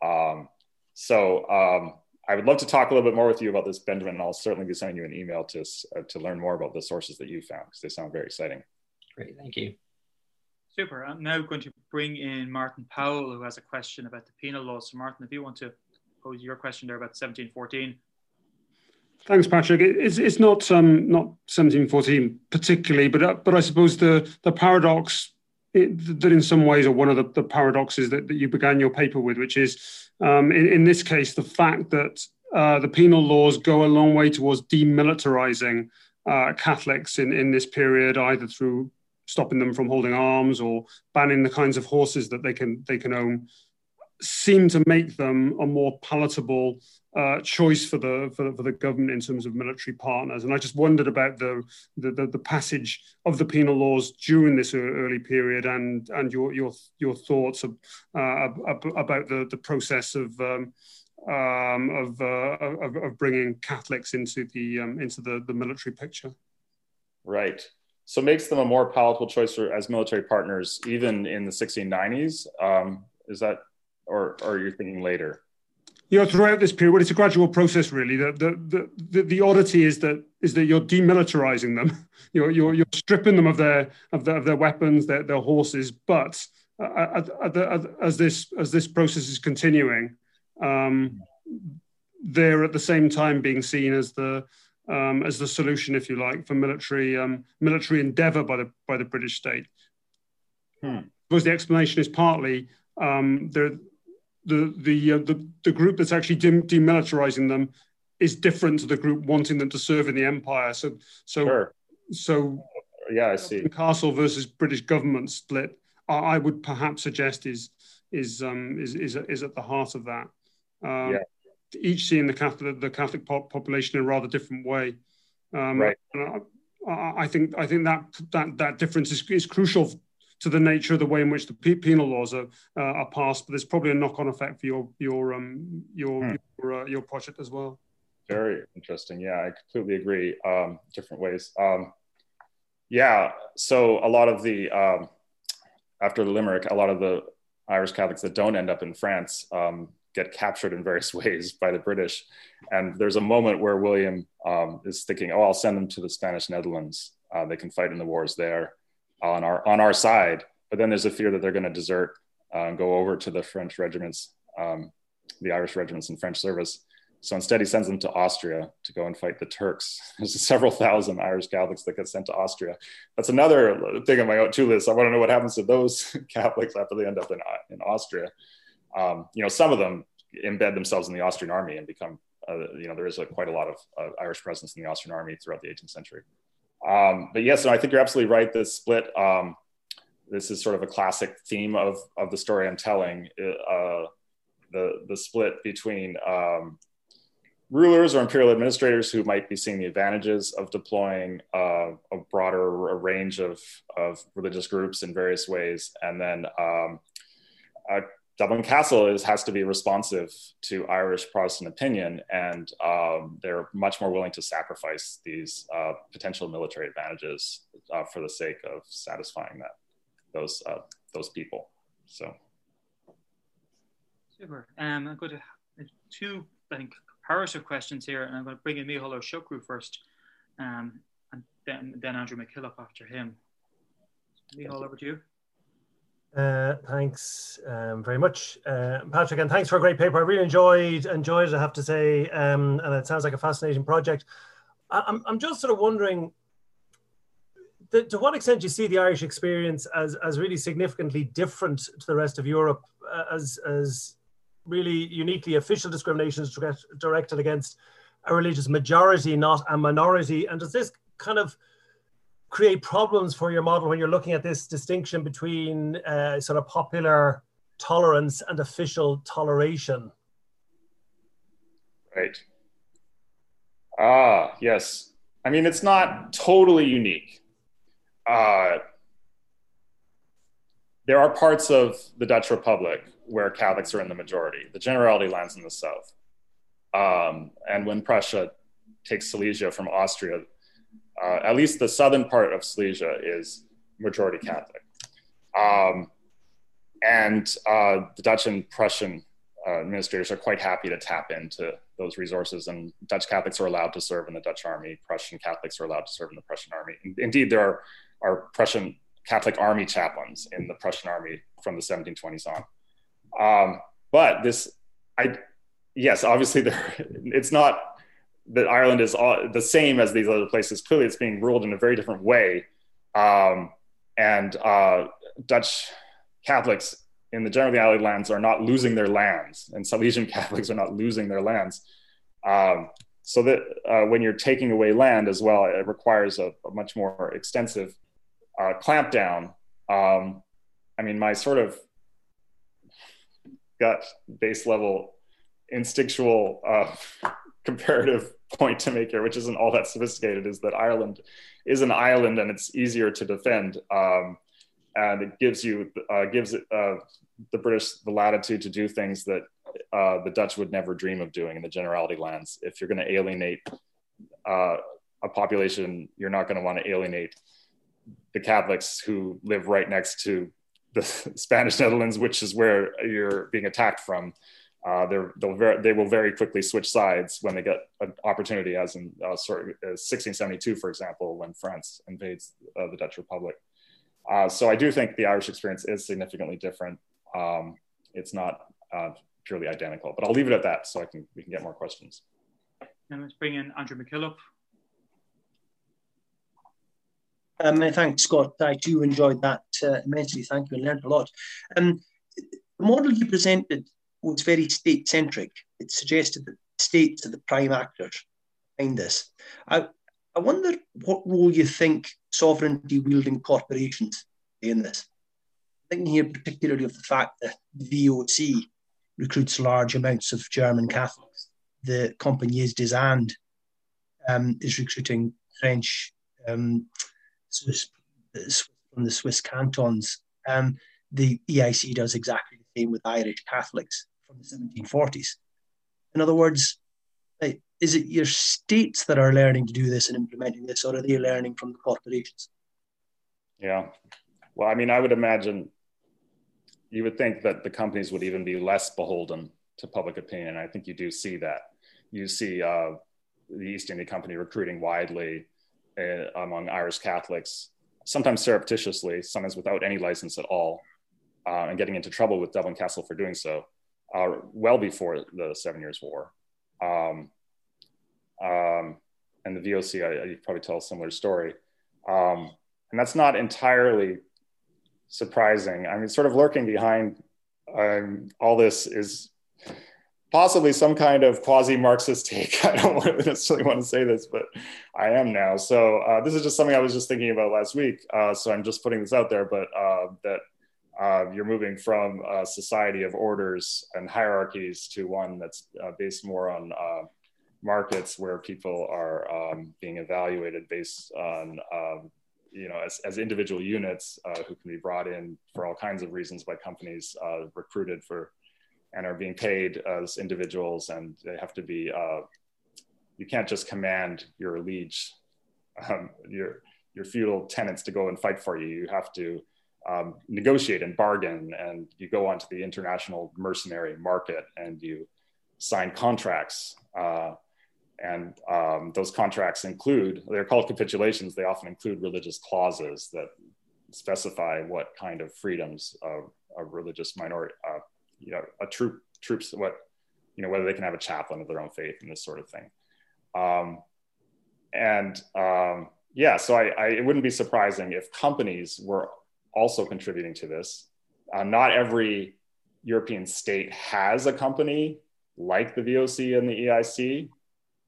Um, so um, I would love to talk a little bit more with you about this, Benjamin, and I'll certainly be sending you an email to uh, to learn more about the sources that you found because they sound very exciting. Great, thank you. Super. I'm now going to bring in Martyn Powell, who has a question about the penal law. So, Martyn, if you want to pose your question there about 1714. Thanks, Patrick. It's, it's not um, not 1714 particularly, but uh, but I suppose the the paradox it, that in some ways are one of the, the paradoxes that, that you began your paper with, which is um, in, in this case the fact that uh, the penal laws go a long way towards demilitarizing uh, Catholics in, in this period, either through stopping them from holding arms or banning the kinds of horses that they can they can own seem to make them a more palatable uh, choice for the, for the, for the government in terms of military partners. And I just wondered about the the, the, the passage of the penal laws during this early period and and your your your thoughts of, uh, about the the process of um, um, of, uh, of, of bringing Catholics into the um, into the, the military picture. Right. So makes them a more palatable choice for, as military partners, even in the 1690s. Um, is that, or, or are you thinking later? You know, throughout this period, well, it's a gradual process, really. The, the, the, the, oddity is that is that you're demilitarizing them. You're, you're, you're stripping them of their of their, of their weapons, their, their horses. But uh, as this as this process is continuing, um, they're at the same time being seen as the um, as the solution, if you like, for military um, military endeavor by the by the British state. Hmm. Because the explanation is partly um, the the the, uh, the the group that's actually demilitarizing them is different to the group wanting them to serve in the empire. So so sure. so yeah, I see. Castle versus British government split. I would perhaps suggest is is um, is, is is at the heart of that. Um, yeah. Each seeing the Catholic the Catholic population in a rather different way. Um, right. I, I, think I think that that that difference is, is crucial to the nature of the way in which the penal laws are uh, are passed. But there's probably a knock on effect for your your um your hmm. your, uh, your project as well. Very interesting. Yeah, I completely agree. Um, different ways. Um, yeah. So a lot of the um, after the Limerick, a lot of the Irish Catholics that don't end up in France um, get captured in various ways by the British. And there's a moment where William um, is thinking, "Oh, I'll send them to the Spanish Netherlands. Uh, they can fight in the wars there on our on our side." But then there's a fear that they're going to desert uh, and go over to the French regiments, um, the Irish regiments in French service. So instead, he sends them to Austria to go and fight the Turks. There's several thousand Irish Catholics that get sent to Austria. That's another thing on my to list. I want to know what happens to those Catholics after they end up in, in Austria. Um, you know, some of them embed themselves in the Austrian army and become, uh, you know, there is a, quite a lot of uh, Irish presence in the Austrian army throughout the 18th century. Um, but yes, no, I think you're absolutely right. This split, um, this is sort of a classic theme of, of the story I'm telling. Uh, the, the split between um, rulers or imperial administrators who might be seeing the advantages of deploying uh, a broader range of, of religious groups in various ways. And then um, Dublin Castle is, has to be responsive to Irish Protestant opinion, and um, they're much more willing to sacrifice these uh, potential military advantages uh, for the sake of satisfying that those uh, those people. So, super. Um, I'm going to two, I think, comparative questions here, and I'm going to bring in Micheál Ó Siochrú first, um, and then, then Andrew McKillop after him. Micheál, over to you. Uh, thanks um, very much, uh, Patrick, and thanks for a great paper. I really enjoyed enjoyed it, I have to say, um, and it sounds like a fascinating project. I, I'm I'm just sort of wondering the, to what extent you see the Irish experience as as really significantly different to the rest of Europe, uh, as as really uniquely official discriminations directed against a religious majority, not a minority? And does this kind of create problems for your model when you're looking at this distinction between uh, sort of popular tolerance and official toleration? Right. Ah, yes. I mean, it's not totally unique. Uh, there are parts of the Dutch Republic where Catholics are in the majority. The Generality lands in the south. Um, and when Prussia takes Silesia from Austria, uh, at least the southern part of Silesia is majority Catholic. Um, and uh, the Dutch and Prussian uh, administrators are quite happy to tap into those resources, and Dutch Catholics are allowed to serve in the Dutch army. Prussian Catholics are allowed to serve in the Prussian army. Indeed, there are, are Prussian Catholic army chaplains in the Prussian army from the 1720s on. Um, but this, I, yes, obviously there, it's not that Ireland is all, the same as these other places. Clearly, it's being ruled in a very different way. Um, and uh, Dutch Catholics in the Generality lands are not losing their lands, and Silesian Catholics are not losing their lands. Um, so that uh, when you're taking away land as well, it requires a, a much more extensive uh, clampdown. Um, I mean, my sort of gut base level instinctual uh, comparative point to make here, which isn't all that sophisticated, is that Ireland is an island and it's easier to defend. Um, and it gives you uh, gives it, uh, the British the latitude to do things that uh, the Dutch would never dream of doing in the generality lands. If you're going to alienate uh, a population, you're not going to want to alienate the Catholics who live right next to the Spanish Netherlands, which is where you're being attacked from. Uh, they'll ver- they will very quickly switch sides when they get an opportunity, as in uh, sort of 1672, uh, for example, when France invades uh, the Dutch Republic. Uh, so I do think the Irish experience is significantly different. Um, it's not uh, purely identical, but I'll leave it at that so I can we can get more questions. And let's bring in Andrew McKillop. Um, thanks, Scott. I too enjoyed that uh, immensely. Thank you and learned a lot. Um, the model you presented was very state centric. It suggested that states are the prime actors behind this. I, I wonder what role you think sovereignty wielding corporations play in this. I'm thinking here particularly of the fact that VOC recruits large amounts of German Catholics. The Compagnie des Indes um, is recruiting French um, Swiss, from the Swiss cantons. Um, the EIC does exactly the same with Irish Catholics from the 1740s. In other words, is it your states that are learning to do this and implementing this, or are they learning from the corporations? Yeah. Well, I mean, I would imagine you would think that the companies would even be less beholden to public opinion. I think you do see that. You see uh, the East India Company recruiting widely uh, among Irish Catholics, sometimes surreptitiously, sometimes without any license at all, uh, and getting into trouble with Dublin Castle for doing so, uh, well before the Seven Years' War. Um, um, and the VOC, I, I probably tell a similar story. Um, and that's not entirely surprising. I mean, sort of lurking behind um, all this is possibly some kind of quasi-Marxist take. I don't necessarily want to say this, but I am now. So uh, this is just something I was just thinking about last week. Uh, so I'm just putting this out there, but uh, that uh, you're moving from a society of orders and hierarchies to one that's uh, based more on uh, markets where people are um, being evaluated based on um, you know, as, as individual units uh, who can be brought in for all kinds of reasons by companies uh, recruited for and are being paid as individuals and they have to be, uh, you can't just command your liege, um, your, your feudal tenants to go and fight for you. You have to um, negotiate and bargain and you go onto the international mercenary market and you sign contracts uh, and um, those contracts include, they're called capitulations, they often include religious clauses that specify what kind of freedoms a, a religious minority, uh, you know, a troop, troops, what, you know, whether they can have a chaplain of their own faith and this sort of thing. Um, and um, yeah, so I, I, it wouldn't be surprising if companies were also contributing to this. Uh, not every European state has a company like the VOC and the EIC,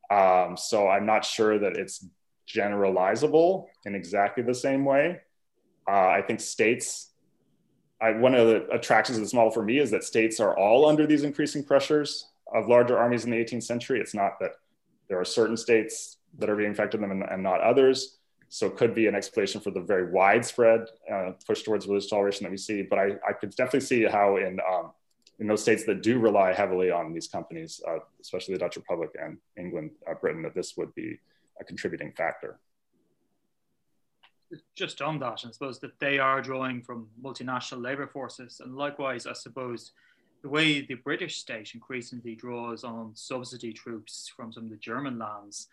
um, so I'm not sure that it's generalizable in exactly the same way. Uh, I think states, I, one of the attractions of this model for me is that states are all under these increasing pressures of larger armies in the 18th century. It's not that there are certain states that are being affected them and, and not others. So it could be an explanation for the very widespread uh, push towards religious toleration that we see. But I, I could definitely see how in um, in those states that do rely heavily on these companies, uh, especially the Dutch Republic and England, uh, Britain, that this would be a contributing factor. Just on that, I suppose that they are drawing from multinational labour forces, and likewise, I suppose the way the British state increasingly draws on subsidy troops from some of the German lands,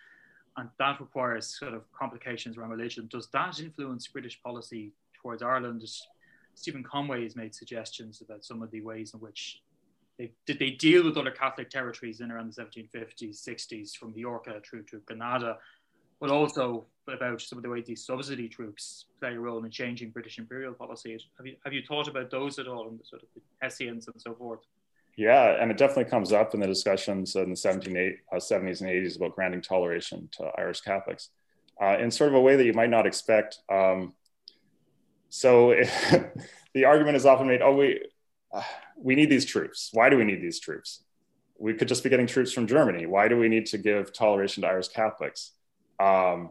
and that requires sort of complications around religion. Does that influence British policy towards Ireland Stephen Conway has made suggestions about some of the ways in which they did they deal with other Catholic territories in around the 1750s, 60s, from Majorca through to Granada, but also about some of the ways these subsidy troops play a role in changing British imperial policy. Have you have you thought about those at all, and the sort of the Hessians and so forth? Yeah, and it definitely comes up in the discussions in the 1770s uh, and 80s about granting toleration to Irish Catholics uh, in sort of a way that you might not expect. Um, so the argument is often made, oh, we, uh, we need these troops. Why do we need these troops? We could just be getting troops from Germany. Why do we need to give toleration to Irish Catholics? Um,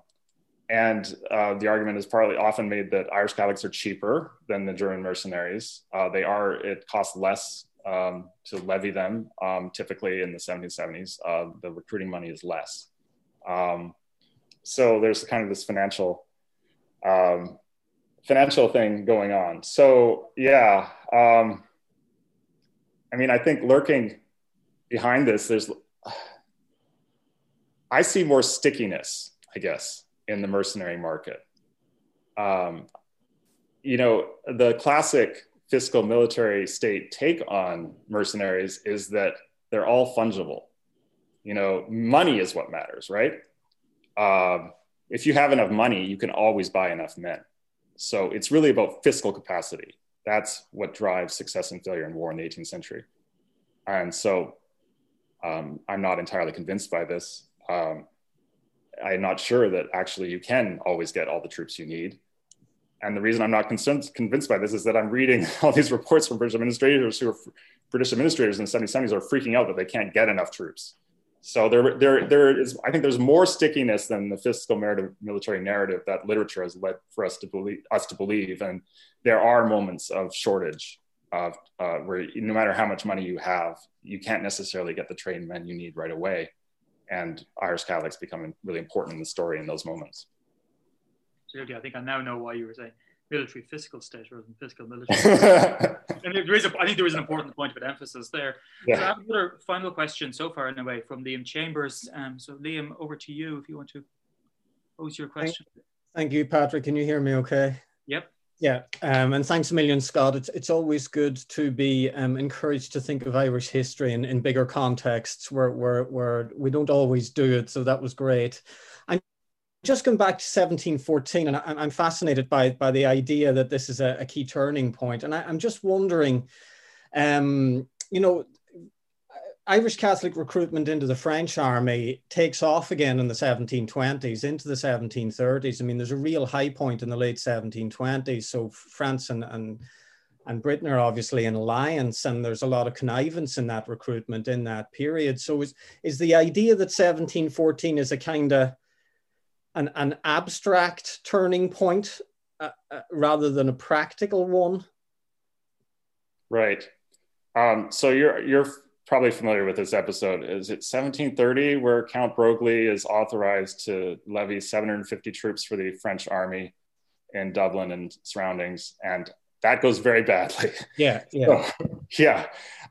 and uh, the argument is partly often made that Irish Catholics are cheaper than the German mercenaries. Uh, they are, it costs less um, to levy them. Um, typically in the 1770s, uh, the recruiting money is less. Um, so there's kind of this financial um, financial thing going on. So yeah, um, I mean, I think lurking behind this, there's I see more stickiness, I guess, in the mercenary market. Um, you know, the classic fiscal military state take on mercenaries is that they're all fungible. You know, money is what matters, right? Um, if you have enough money, you can always buy enough men. So it's really about fiscal capacity. That's what drives success and failure in war in the 18th century. And so um, I'm not entirely convinced by this. Um, I'm not sure that actually you can always get all the troops you need. And the reason I'm not convinced by this is that I'm reading all these reports from British administrators who are British administrators in the 1770s are freaking out that they can't get enough troops. So there, there, there is. I think there's more stickiness than the fiscal military narrative that literature has led for us to believe us to believe. And there are moments of shortage of uh, where no matter how much money you have, you can't necessarily get the trained men you need right away. And Irish Catholics become really important in the story in those moments. Absolutely. I think I now know why you were saying military fiscal state rather than fiscal military. and there is a, I think there is an important point of emphasis there. Yeah. So I have another final question so far, in a way, from Liam Chambers. Um, so, Liam, over to you if you want to pose your question. Thank, thank you, Patrick. Can you hear me okay? Yep. Yeah, um, and thanks a million, Scott. It's, it's always good to be um, encouraged to think of Irish history in, in bigger contexts where, where, where we don't always do it. So that was great just going back to 1714, and I, am fascinated by, by the idea that this is a, a key turning point. And I, am just wondering, um, you know, Irish Catholic recruitment into the French army takes off again in the 1720s into the 1730s. I mean, there's a real high point in the late 1720s. So France and, and, and Britain are obviously in alliance, and there's a lot of connivance in that recruitment in that period. So is, is the idea that 1714 is a kind of an, an abstract turning point uh, uh, rather than a practical one? Right. Um, so you're you're probably familiar with this episode. Is it 1730 where Count Broglie is authorized to levy 750 troops for the French army in Dublin and surroundings, and that goes very badly. Yeah, yeah, so, yeah.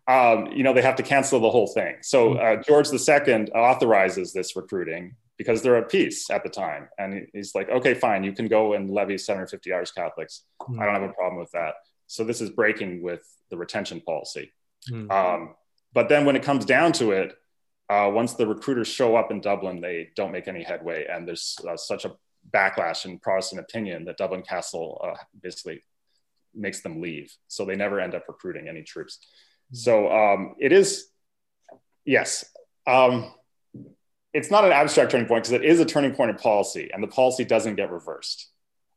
Um, you know they have to cancel the whole thing. So uh, George II authorizes this recruiting, because they're at peace at the time. And he's like, okay, fine, you can go and levy 750 Irish Catholics. Mm. I don't have a problem with that. So this is breaking with the retention policy. Mm. Um, but then when it comes down to it, uh, once the recruiters show up in Dublin, they don't make any headway. And there's uh, such a backlash in Protestant opinion that Dublin Castle uh, basically makes them leave. So they never end up recruiting any troops. Mm. So um, it is, yes. Um, it's not an abstract turning point because it is a turning point in policy and the policy doesn't get reversed.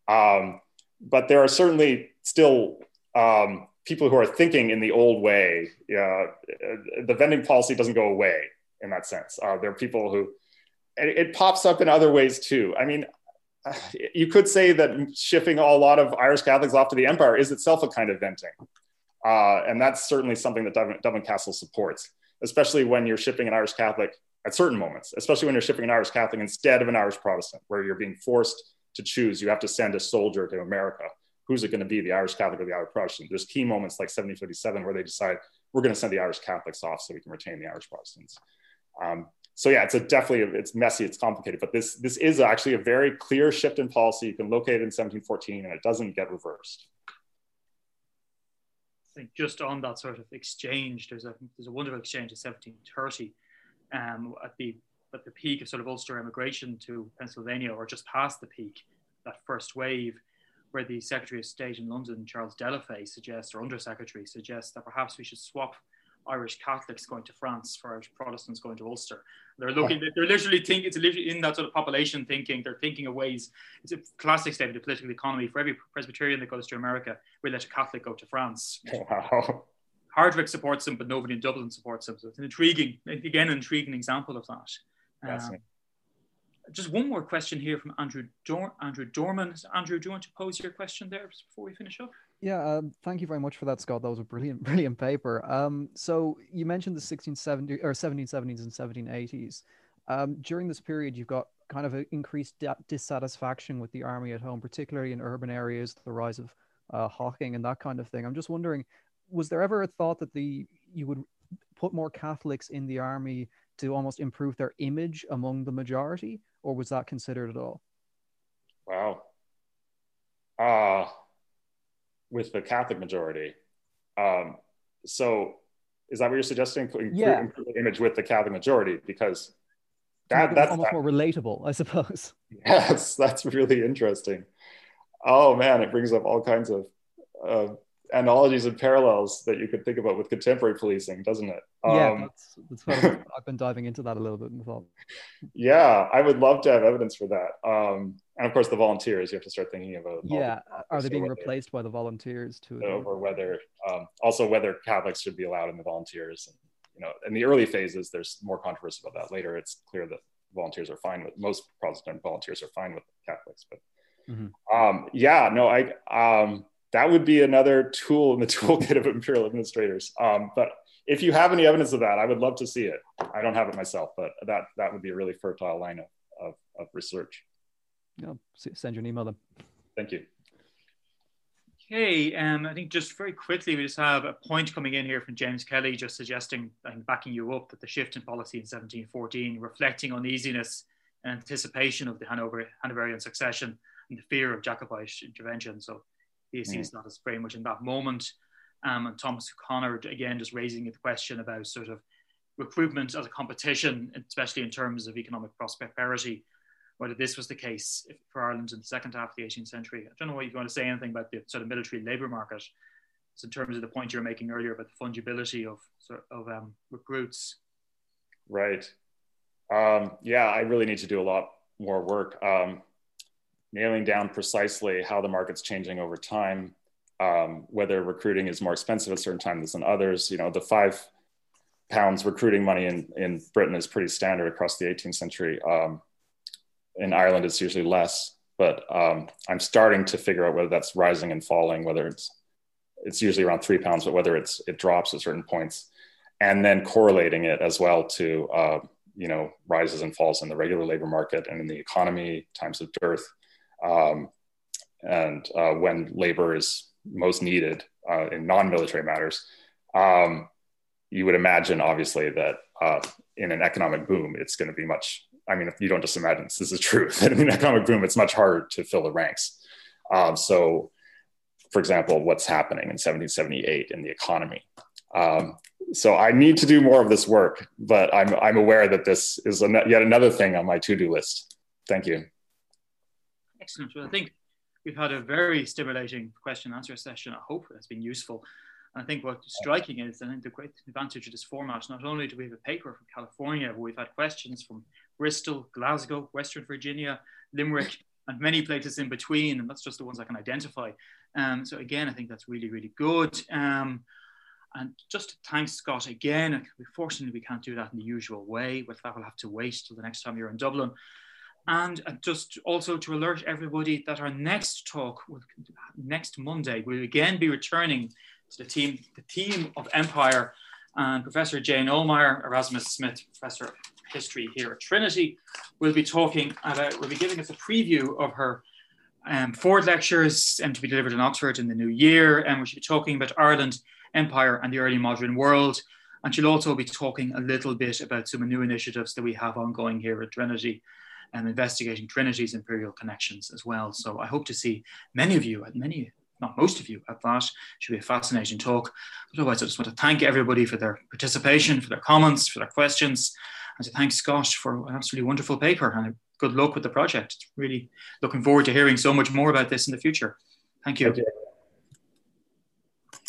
Um, but there are certainly still um, people who are thinking in the old way. Uh, the venting policy doesn't go away in that sense. Uh, there are people who, it, pops up in other ways too. I mean, you could say that shipping a lot of Irish Catholics off to the empire is itself a kind of venting. Uh, and that's certainly something that Dublin, Dublin Castle supports, especially when you're shipping an Irish Catholic at certain moments, especially when you're shipping an Irish Catholic instead of an Irish Protestant, where you're being forced to choose. You have to send a soldier to America. Who's it going to be, the Irish Catholic or the Irish Protestant? There's key moments like 1757 where they decide we're going to send the Irish Catholics off so we can retain the Irish Protestants. Um, so yeah, it's a definitely it's messy, it's complicated, but this this is actually a very clear shift in policy. You can locate it in 1714, and it doesn't get reversed. I think just on that sort of exchange, there's a there's a wonderful exchange in 1730 um, at the at the peak of sort of Ulster immigration to Pennsylvania, or just past the peak, that first wave, where the Secretary of State in London, Charles Delafaye, suggests, or Undersecretary suggests that perhaps we should swap Irish Catholics going to France for Irish Protestants going to Ulster. They're looking, they're literally thinking, it's literally in that sort of population thinking, they're thinking of ways, it's a classic statement of political economy. For every Presbyterian that goes to America, we let a Catholic go to France. Wow. Hardwick supports him, but nobody in Dublin supports him. So it's an intriguing, again, an intriguing example of that. Um, just one more question here from Andrew Dor- Andrew Dorman. Andrew, do you want to pose your question there before we finish up? Yeah, um, thank you very much for that, Scott. That was a brilliant, brilliant paper. Um, so you mentioned the 1670 or 1770s and 1780s. Um, during this period, you've got kind of an increased dissatisfaction with the army at home, particularly in urban areas, the rise of uh, houghing and that kind of thing. I'm just wondering, was there ever a thought that the you would put more Catholics in the army to almost improve their image among the majority, or was that considered at all? Wow. Uh, with the Catholic majority. Um, so is that what you're suggesting? yeah. Improve the image with the Catholic majority because that, that's almost that, more relatable, I suppose. Yes, that's really interesting. Oh man, it brings up all kinds of uh, analogies and parallels that you could think about with contemporary policing, doesn't it? Yeah, um, that's, that's what I've been diving into that a little bit in the thought. Yeah, I would love to have evidence for that. Um, and of course, the volunteers you have to start thinking about. Yeah, are they being whether, replaced by the volunteers too? Or whether, um, also whether Catholics should be allowed in the volunteers. And, you know, in the early phases, there's more controversy about that. Later, it's clear that volunteers are fine with most Protestant volunteers are fine with Catholics, but. Mm-hmm. Um, yeah, no, I um, that would be another tool in the toolkit of imperial administrators. Um, but if you have any evidence of that, I would love to see it. I don't have it myself, but that that would be a really fertile line of, of, of research. Yeah, send you an email then. Thank you. Okay, um, I think just very quickly, we just have a point coming in here from James Kelly, just suggesting and backing you up that the shift in policy in 1714, reflecting uneasiness and anticipation of the Hanover, Hanoverian succession and the fear of Jacobite intervention. So he sees mm. that as very much in that moment. Um, and Thomas O'Connor, again, just raising the question about sort of recruitment as a competition, especially in terms of economic prosperity, whether this was the case for Ireland in the second half of the 18th century. I don't know what you want to say anything about the sort of military labour market, in terms of the point you were making earlier about the fungibility of, of um, recruits. Right. Um, yeah, I really need to do a lot more work. Um, nailing down precisely how the market's changing over time, um, whether recruiting is more expensive at certain times than others. You know, the five pounds recruiting money in, in Britain is pretty standard across the 18th century. Um, in Ireland, it's usually less, but um, I'm starting to figure out whether that's rising and falling, whether it's it's usually around three pounds, but whether it's it drops at certain points, and then correlating it as well to uh, you know rises and falls in the regular labor market and in the economy, times of dearth, um, and uh, when labor is most needed uh, in non-military matters. Um, you would imagine, obviously, that uh, in an economic boom, it's going to be much. I mean, if you don't just imagine this, this is true. That in an economic boom, it's much harder to fill the ranks. Um, so, for example, what's happening in 1778 in the economy. Um, so I need to do more of this work, but I'm, I'm aware that this is an, yet another thing on my to-do list. Thank you. Excellent. Well, I think we've had a very stimulating question and answer session. I hope it's been useful. And I think what's striking is, I think the great advantage of this format, not only do we have a paper from California, but we've had questions from Bristol, Glasgow, Western Virginia, Limerick, and many places in between. And that's just the ones I can identify. Um, so again, I think that's really, really good. Um, and just to thank Scott again, fortunately we can't do that in the usual way, but that will have to wait till the next time you're in Dublin. And just also to alert everybody that our next talk, next Monday, will again be returning to the team, the team of Empire, and Professor Jane Ohlmeyer, Erasmus Smith Professor of History here at Trinity, will be talking about, will be giving us a preview of her um, Ford lectures and to be delivered in Oxford in the new year. And we should be talking about Ireland, Empire, and the early modern world. And she'll also be talking a little bit about some new initiatives that we have ongoing here at Trinity and investigating Trinity's imperial connections as well. So I hope to see many of you, and many, not most of you, at that. Should be a fascinating talk. Otherwise, I just want to thank everybody for their participation, for their comments, for their questions, and to thank Scott for an absolutely wonderful paper and good luck with the project. Really looking forward to hearing so much more about this in the future. Thank you. Thank you.